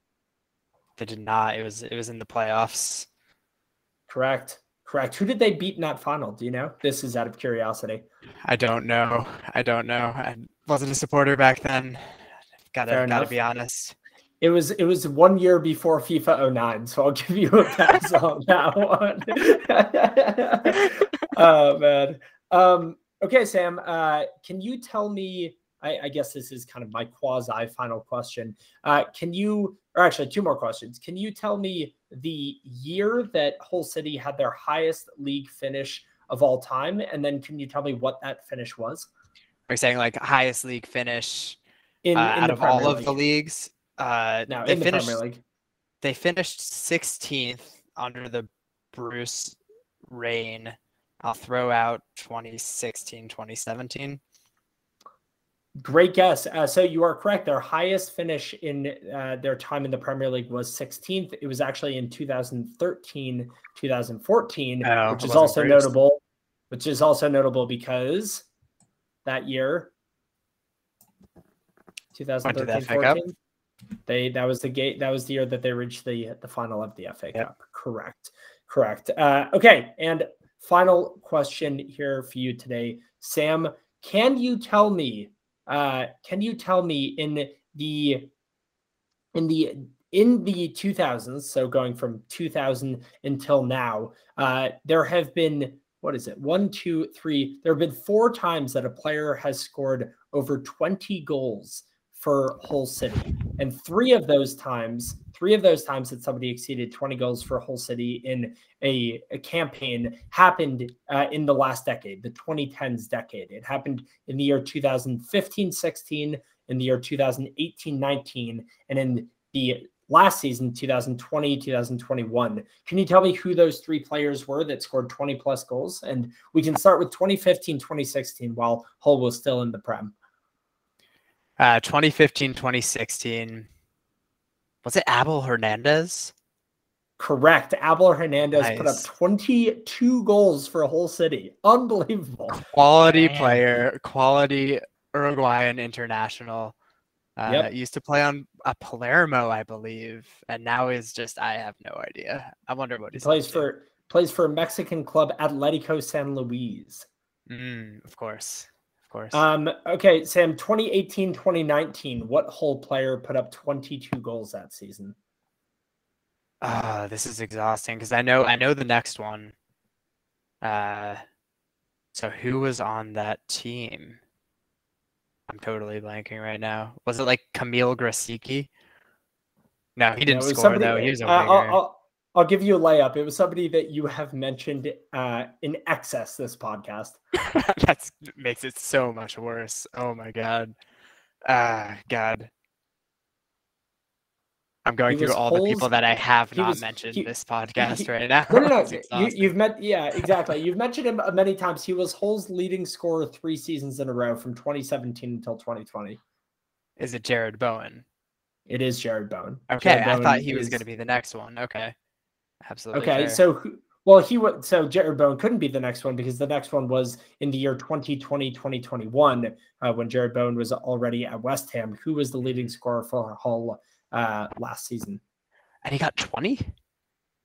C: they did not it was it was in the playoffs
A: correct Correct. Who did they beat in that final? Do you know? This is out of curiosity.
C: I don't know. I don't know. I wasn't a supporter back then. Gotta gotta be honest.
A: It was it was one year before FIFA 09, so I'll give you a pass on that one. oh man. Um, okay, Sam. Uh, can you tell me? I, I, guess this is kind of my quasi final question. Uh, can you, or actually, two more questions. Can you tell me the year that Hull City had their highest league finish of all time, and then can you tell me what that finish was?
C: Are you saying like highest league finish in, uh, in out of Premier all league. of the leagues? Uh,
A: no, they finished. The
C: they finished 16th under the Bruce reign. I'll throw out 2016, 2017.
A: Great guess. Uh, so you are correct. Their highest finish in uh, their time in the Premier League was 16th. It was actually in 2013, 2014, oh, which is also notable. Which is also notable because that year 2013 14 they that was the gate that was the year that they reached the the final of the FA yep. Cup correct correct uh, okay and final question here for you today Sam can you tell me uh, can you tell me in the in the in the 2000s so going from 2000 until now uh, there have been what is it? One, two, three. There have been four times that a player has scored over 20 goals for Hull City. And three of those times, three of those times that somebody exceeded 20 goals for Hull City in a, a campaign happened uh, in the last decade, the 2010s decade. It happened in the year 2015 16, in the year 2018 19, and in the last season, 2020, 2021. Can you tell me who those three players were that scored 20 plus goals? And we can start with 2015, 2016 while Hull was still in the Prem.
C: Uh, 2015, 2016. Was it Abel Hernandez?
A: Correct. Abel Hernandez nice. put up 22 goals for a Hull City. Unbelievable.
C: Quality Man. player, quality Uruguayan international. Uh, yep. Used to play on a Palermo, I believe, and now is just I have no idea. I wonder what
A: he plays for. Plays for Mexican club Atletico San Luis.
C: Mm, of course, of course.
A: Um. Okay, Sam. 2018, 2019. What Hull player put up 22 goals that season?
C: Ah, uh, this is exhausting because I know I know the next one. Uh, so who was on that team? I'm totally blanking right now. Was it like Kamil Grosicki? No, he didn't score somebody, though. He was a uh,
A: I'll, I'll, I'll, give you a layup. It was somebody that you have mentioned uh, in excess this podcast.
C: that makes it so much worse. Oh my god. Ah, uh, God. I'm going through all the people that I have not was, mentioned he, this podcast he, right now.
A: No, no, no. you, have met, yeah, exactly. You've mentioned him many times. He was Hull's leading scorer three seasons in a row from 2017 until 2020.
C: Is it Jarrod Bowen?
A: It is Jarrod Bowen.
C: Okay,
A: Jarrod
C: I thought he is... was going to be the next one. Okay, absolutely.
A: Okay, fair. so well, he would. So Jarrod Bowen couldn't be the next one because the next one was in the year 2020, 2021, uh, when Jarrod Bowen was already at West Ham. Who was the leading scorer for Hull? uh, last season.
C: And he got 20?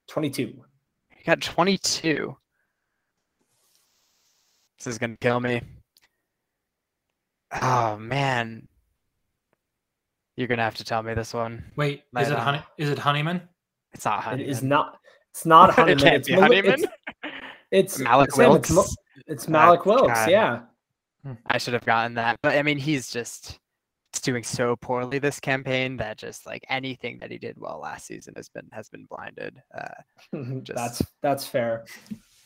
A: 22.
C: He got 22. This is going to kill me. Oh, man. You're going to have to tell me this one.
B: Wait, is it, honey, is it Honeyman?
C: It's not Honeyman.
A: It is not. It's not Honeyman.
C: it it's, Honeyman?
A: It's, it's
C: Mallik Wilks.
A: It's, it's Mallik Wilks, God. yeah.
C: I should have gotten that. But I mean, he's just doing so poorly this campaign that just like anything that he did well last season has been has been blinded. Uh,
A: just... That's that's fair.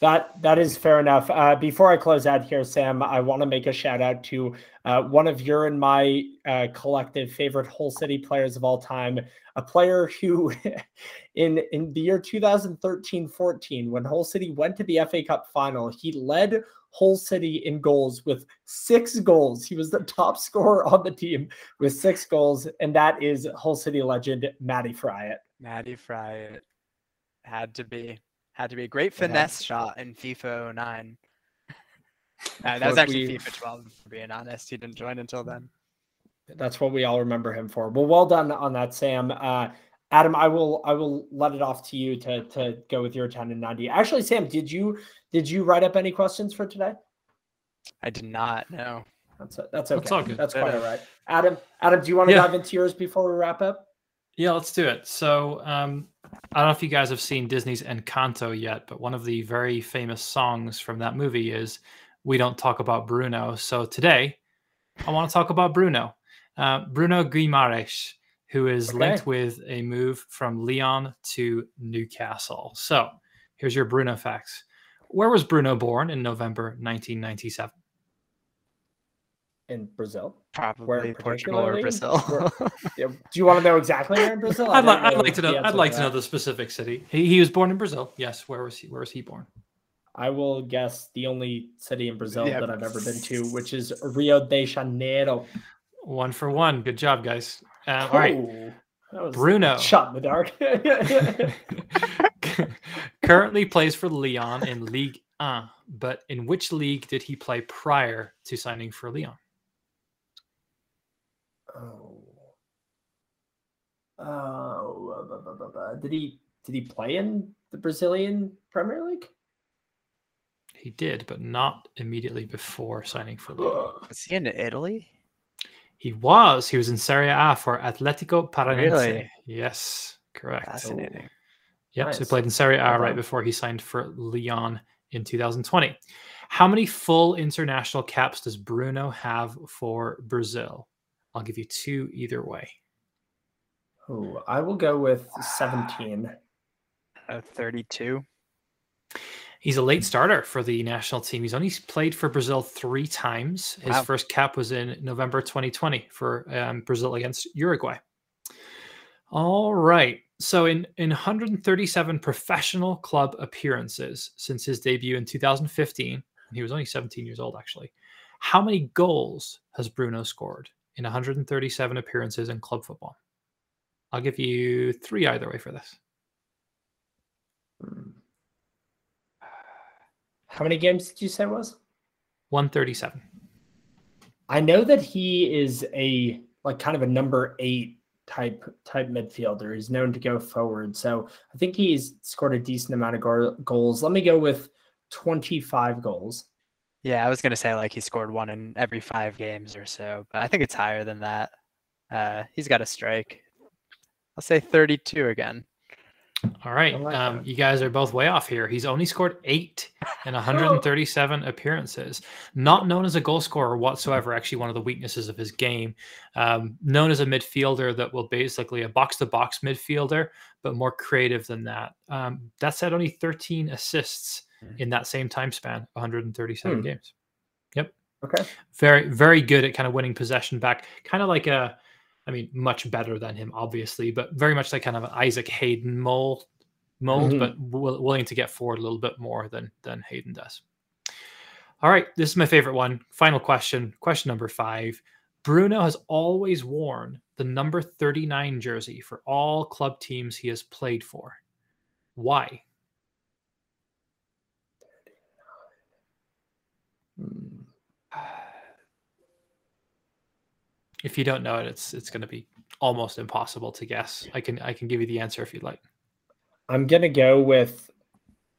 A: That that is fair enough. Uh, before I close out here, Sam, I want to make a shout out to uh, one of your and my uh, collective favorite Hull City players of all time, a player who, in in the year 2013-14, when Hull City went to the FA Cup final, he led Hull City in goals with six goals. He was the top scorer on the team with six goals, and that is Hull City legend Matty Fryatt.
C: Matty Fryatt had to be. Had to be a great finesse yeah. shot in FIFA 09. Uh, that was actually we, FIFA 12, for being honest. He didn't join until then.
A: That's what we all remember him for. Well, well done on that, Sam. Uh, Adam, I will I will let it off to you to to go with your 10 and 90. Actually, Sam, did you did you write up any questions for today?
C: I did not. No.
A: That's that's okay.
B: That's all good.
A: That's quite all right. Adam, Adam, do you want to
B: Yeah.
A: dive into yours before we wrap up?
B: Yeah, let's do it. So, um, I don't know if you guys have seen Disney's Encanto yet, but one of the very famous songs from that movie is "We Don't Talk About Bruno." So today, I want to talk about Bruno, uh, Bruno Guimaraes, who is
A: Okay.
B: linked with a move from Lyon to Newcastle. So, here's your Bruno facts. Where was Bruno born in November 1997?
A: In Brazil.
C: Probably Portugal or? Brazil.
A: Where- Yeah, Do you want to know exactly where in Brazil? I
B: I'd, li-
A: don't
B: I'd like to know.
A: the
B: I'd like
A: to
B: to know
A: that.
B: the specific city. He, he was born in Brazil. Yes. Where was he? Where was he born?
A: I will guess the only city in Brazil
C: Yeah.
A: that I've ever been to, which is Rio de Janeiro.
B: One for one. Good job, guys. Uh, all right.
A: That
B: Bruno.
A: shot in the dark.
B: Currently plays for Lyon in Ligue 1, but in which league did he play prior to signing for Lyon?
A: Oh. Oh, bu- bu- bu- bu- did he did he play in the Brazilian Premier League?
B: He did, but not immediately before signing for Lyon.
C: Was he in Italy?
B: He was. He was in Serie A for Atletico Paranaense.
C: Really?
B: Yes, correct.
C: Fascinating.
B: Yep. So he played in Serie A
A: Well
B: right before he signed for Lyon in 2020. How many full international caps does Bruno have for Brazil? I'll give you two either way.
A: Oh, I will go with 17.
C: Uh, 32.
B: He's a late starter for the national team. He's only played for Brazil three times. His
C: Wow.
B: first cap was in November 2020 for um, Brazil against Uruguay. All right. So in, in 137 professional club appearances since his debut in 2015, he was only 17 years old actually, how many goals has Bruno scored in 137 appearances in club football? I'll give you three either way for this.
A: Hmm. How many games did you say it was?
B: 137.
A: I know that he is a like kind of a number eight type type midfielder. He's known to go forward, so I think he's scored a decent amount of go- goals. Let me go with twenty five goals.
C: Yeah, I was gonna say like he scored one in every five games or so, but I think it's higher than that. Uh, he's got a strike. I'll say 32 again.
B: All right.
A: like
B: um, you guys are both way off here. He's only scored eight in 137 appearances. Not known as a goal scorer whatsoever. Actually, one of the weaknesses of his game. Um, known as a midfielder that will basically a box to box midfielder, but more creative than that. Um, that said, only 13 assists. In that same time span, 137
A: Hmm.
B: games.
A: Okay.
B: Very, very good at kind of winning possession back. Kind of like a, I mean, much better than him, obviously, but very much like kind of an Isaac Hayden mold, mold,
A: Mhm.
B: but w- willing to get forward a little bit more than than Hayden does. All right, this is my favorite one. Final question, question number five. Bruno has always worn the number 39 jersey for all club teams he has played for. Why? If you don't know it, it's it's going to be almost impossible to guess. I can I can give you the answer if you'd like.
A: I'm gonna go with.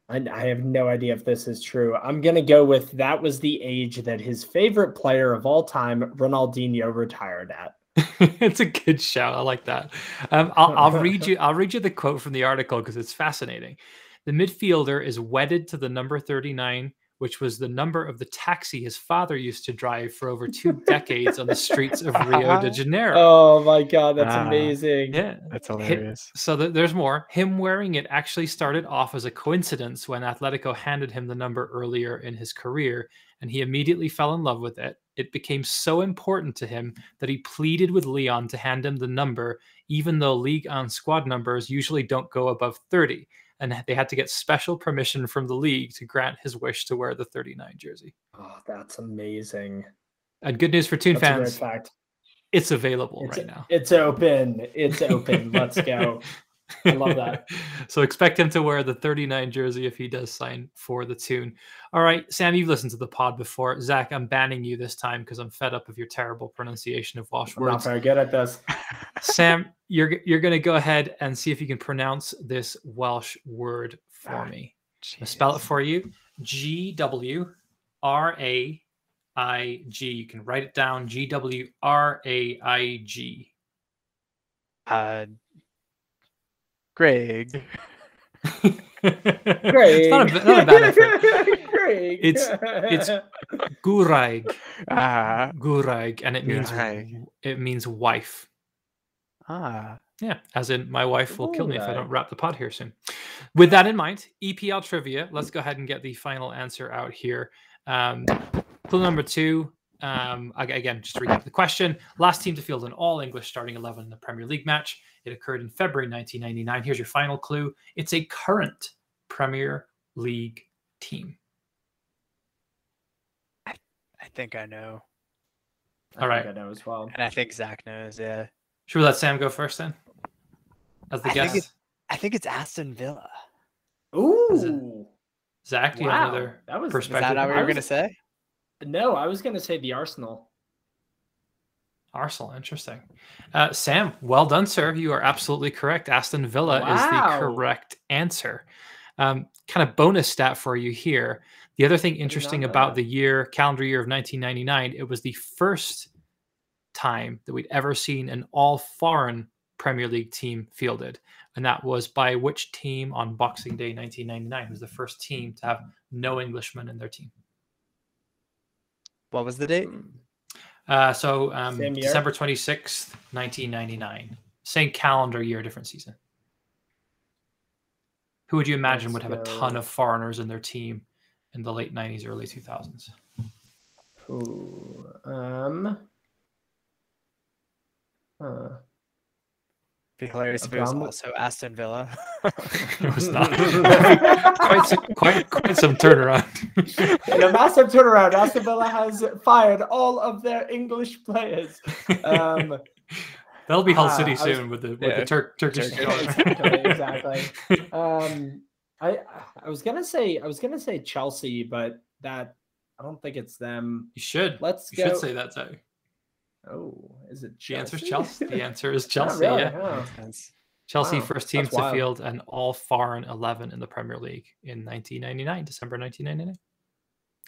A: I, I have no idea if this is true. I'm gonna go with that was the age that his favorite player of all time, Ronaldinho, retired at.
B: it's a good shout. I like that. Um, I'll, I'll read you. I'll read you the quote from the article because it's fascinating. The midfielder is wedded to the number thirty-nine, which was the number of the taxi his father used to drive for over two decades on the streets of Rio de Janeiro.
A: Oh my god, that's
C: Ah.
A: amazing.
B: Yeah.
C: That's
B: Hit-
C: hilarious.
B: So th- there's more. Him wearing it actually started off as a coincidence when Atletico handed him the number earlier in his career, and he immediately fell in love with it. It became so important to him that he pleaded with Lyon to hand him the number, even though Ligue 1 squad numbers usually don't go above 30. And they had to get special permission from the league to grant his wish to wear the 39 jersey.
A: Oh, that's amazing.
B: And good news for Toon
A: That's
B: fans,
A: fact.
B: it's available
A: It's,
B: right now.
A: it's open. It's open. Let's go. I love that.
B: so expect him to wear the 39 jersey if he does sign for the Toon. All right, Sam, you've listened to the pod before. Zach, I'm banning you this time because I'm fed up of your terrible pronunciation of Welsh
A: I'm not
B: words.
A: very good at this.
B: Sam, you're you're gonna go ahead and see if you can pronounce this Welsh word for
A: Ah,
B: me. I'll spell it for you. G W R A I G. You can write it down G W R A I G.
C: Uh, Greg.
A: Greg.
B: it's not a, not a bad effort.
A: Greg.
B: It's- it's- Guraig.
C: Ah,
B: Guraig. And it means
C: Guraig.
B: it means wife.
C: ah.
B: Yeah, as in my wife will kill me if I don't wrap the pod here soon. With that in mind, EPL trivia. Let's go ahead and get the final answer out here. Um, clue number two. Um, again, just to recap the question: last team to field an all English starting eleven in the Premier League match. It occurred in February 1999. Here's your final clue: it's a current Premier League team.
C: I think I know,
A: I
B: All
A: think
B: right.
A: I know as well.
C: and I think Zach knows. Yeah,
B: Should we let Sam go first then? As the
C: I think
B: guest,
C: it- I think it's Aston Villa.
A: Ooh.
B: Zach, do you have another
A: That was
C: Is that how we
A: I
C: were gonna say?
A: No, I was gonna say the Arsenal.
B: Arsenal, interesting. Uh, Sam, well done, sir. You are absolutely correct. Aston Villa is the correct answer. Um, kind of bonus stat for you here. The other thing interesting about
A: that.
B: the year, calendar year of 1999, it was the first time that we'd ever seen an all foreign Premier League team fielded. And that was by which team on Boxing Day 1999? It was the first team to have no Englishmen in their team.
C: What was the date?
B: Uh, so um, December 26th, 1999. Same calendar year, different season. Who would you imagine would
A: Let's
B: have a ton of foreigners in their team in the late 90s, early 2000s?
A: Ooh. Um. Huh.
C: Be hilarious if it was also Aston Villa.
B: it was not. quite, some, quite, quite some turnaround.
A: A massive turnaround, Aston Villa has fired all of their English players. Um,
B: That'll be Hull
A: Ah,
B: City
A: I was-
B: soon with the with
C: Yeah.
B: the Turk, Turkish.
C: Turkish.
A: exactly, exactly. Um, I I was gonna say I was gonna say Chelsea, but that I don't think it's them.
B: You should.
A: Let's
B: You
A: go.
B: should say that. Zach.
A: Oh, is it
B: The answer is
A: Chelsea?
B: Chelsea. The answer is Chelsea.
A: really,
B: Yeah.
A: huh.
B: Chelsea
A: Wow,
B: first team to
A: wild.
B: field an all foreign 11 in the Premier League in 1999, December 1999.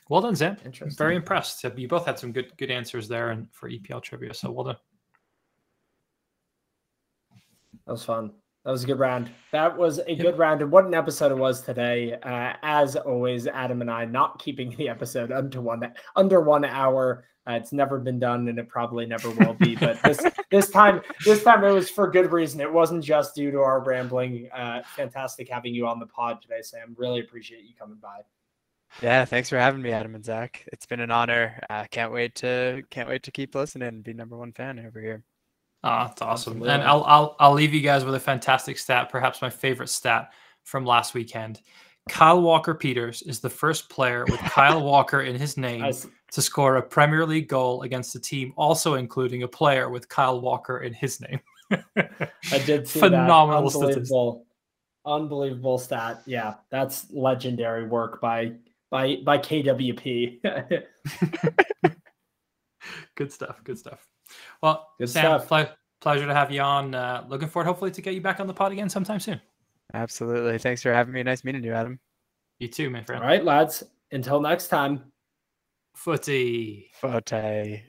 B: Well done, Zam. I'm
A: Interesting.
B: very impressed. You both had some good good answers there and for EPL trivia, so well done.
A: That was fun. That was a good round. That was a good round. And what an episode it was today. Uh, as always, Adam and I not keeping the episode under one under one hour. Uh, it's never been done, and it probably never will be. But this this time, this time it was for good reason. It wasn't just due to our rambling. Uh, fantastic having you on the pod today, Sam. Really appreciate you coming by.
C: Yeah, thanks for having me, Adam and Zach. It's been an honor. Uh, can't wait to can't wait to keep listening and be number one fan over here.
B: Ah, that's awesome. And I'll I'll I'll leave you guys with a fantastic stat, perhaps my favorite stat from last weekend. Kyle Walker Peters is the first player with Kyle Walker in his name to score a Premier League goal against a team also including a player with Kyle Walker in his name.
A: I did see
B: Phenomenal
A: that. Unbelievable, unbelievable stat. Yeah, that's legendary work by by by KWP.
B: good stuff. Good stuff. Well,
A: Good
B: Sam,
A: stuff.
B: ple- pleasure to have you on. Uh, looking forward, hopefully, to get you back on the pod again sometime soon.
C: Absolutely. Thanks for having me. Nice meeting you, Adam.
B: You too, my friend.
A: All right, lads. Until next time.
B: Footy.
C: Forte.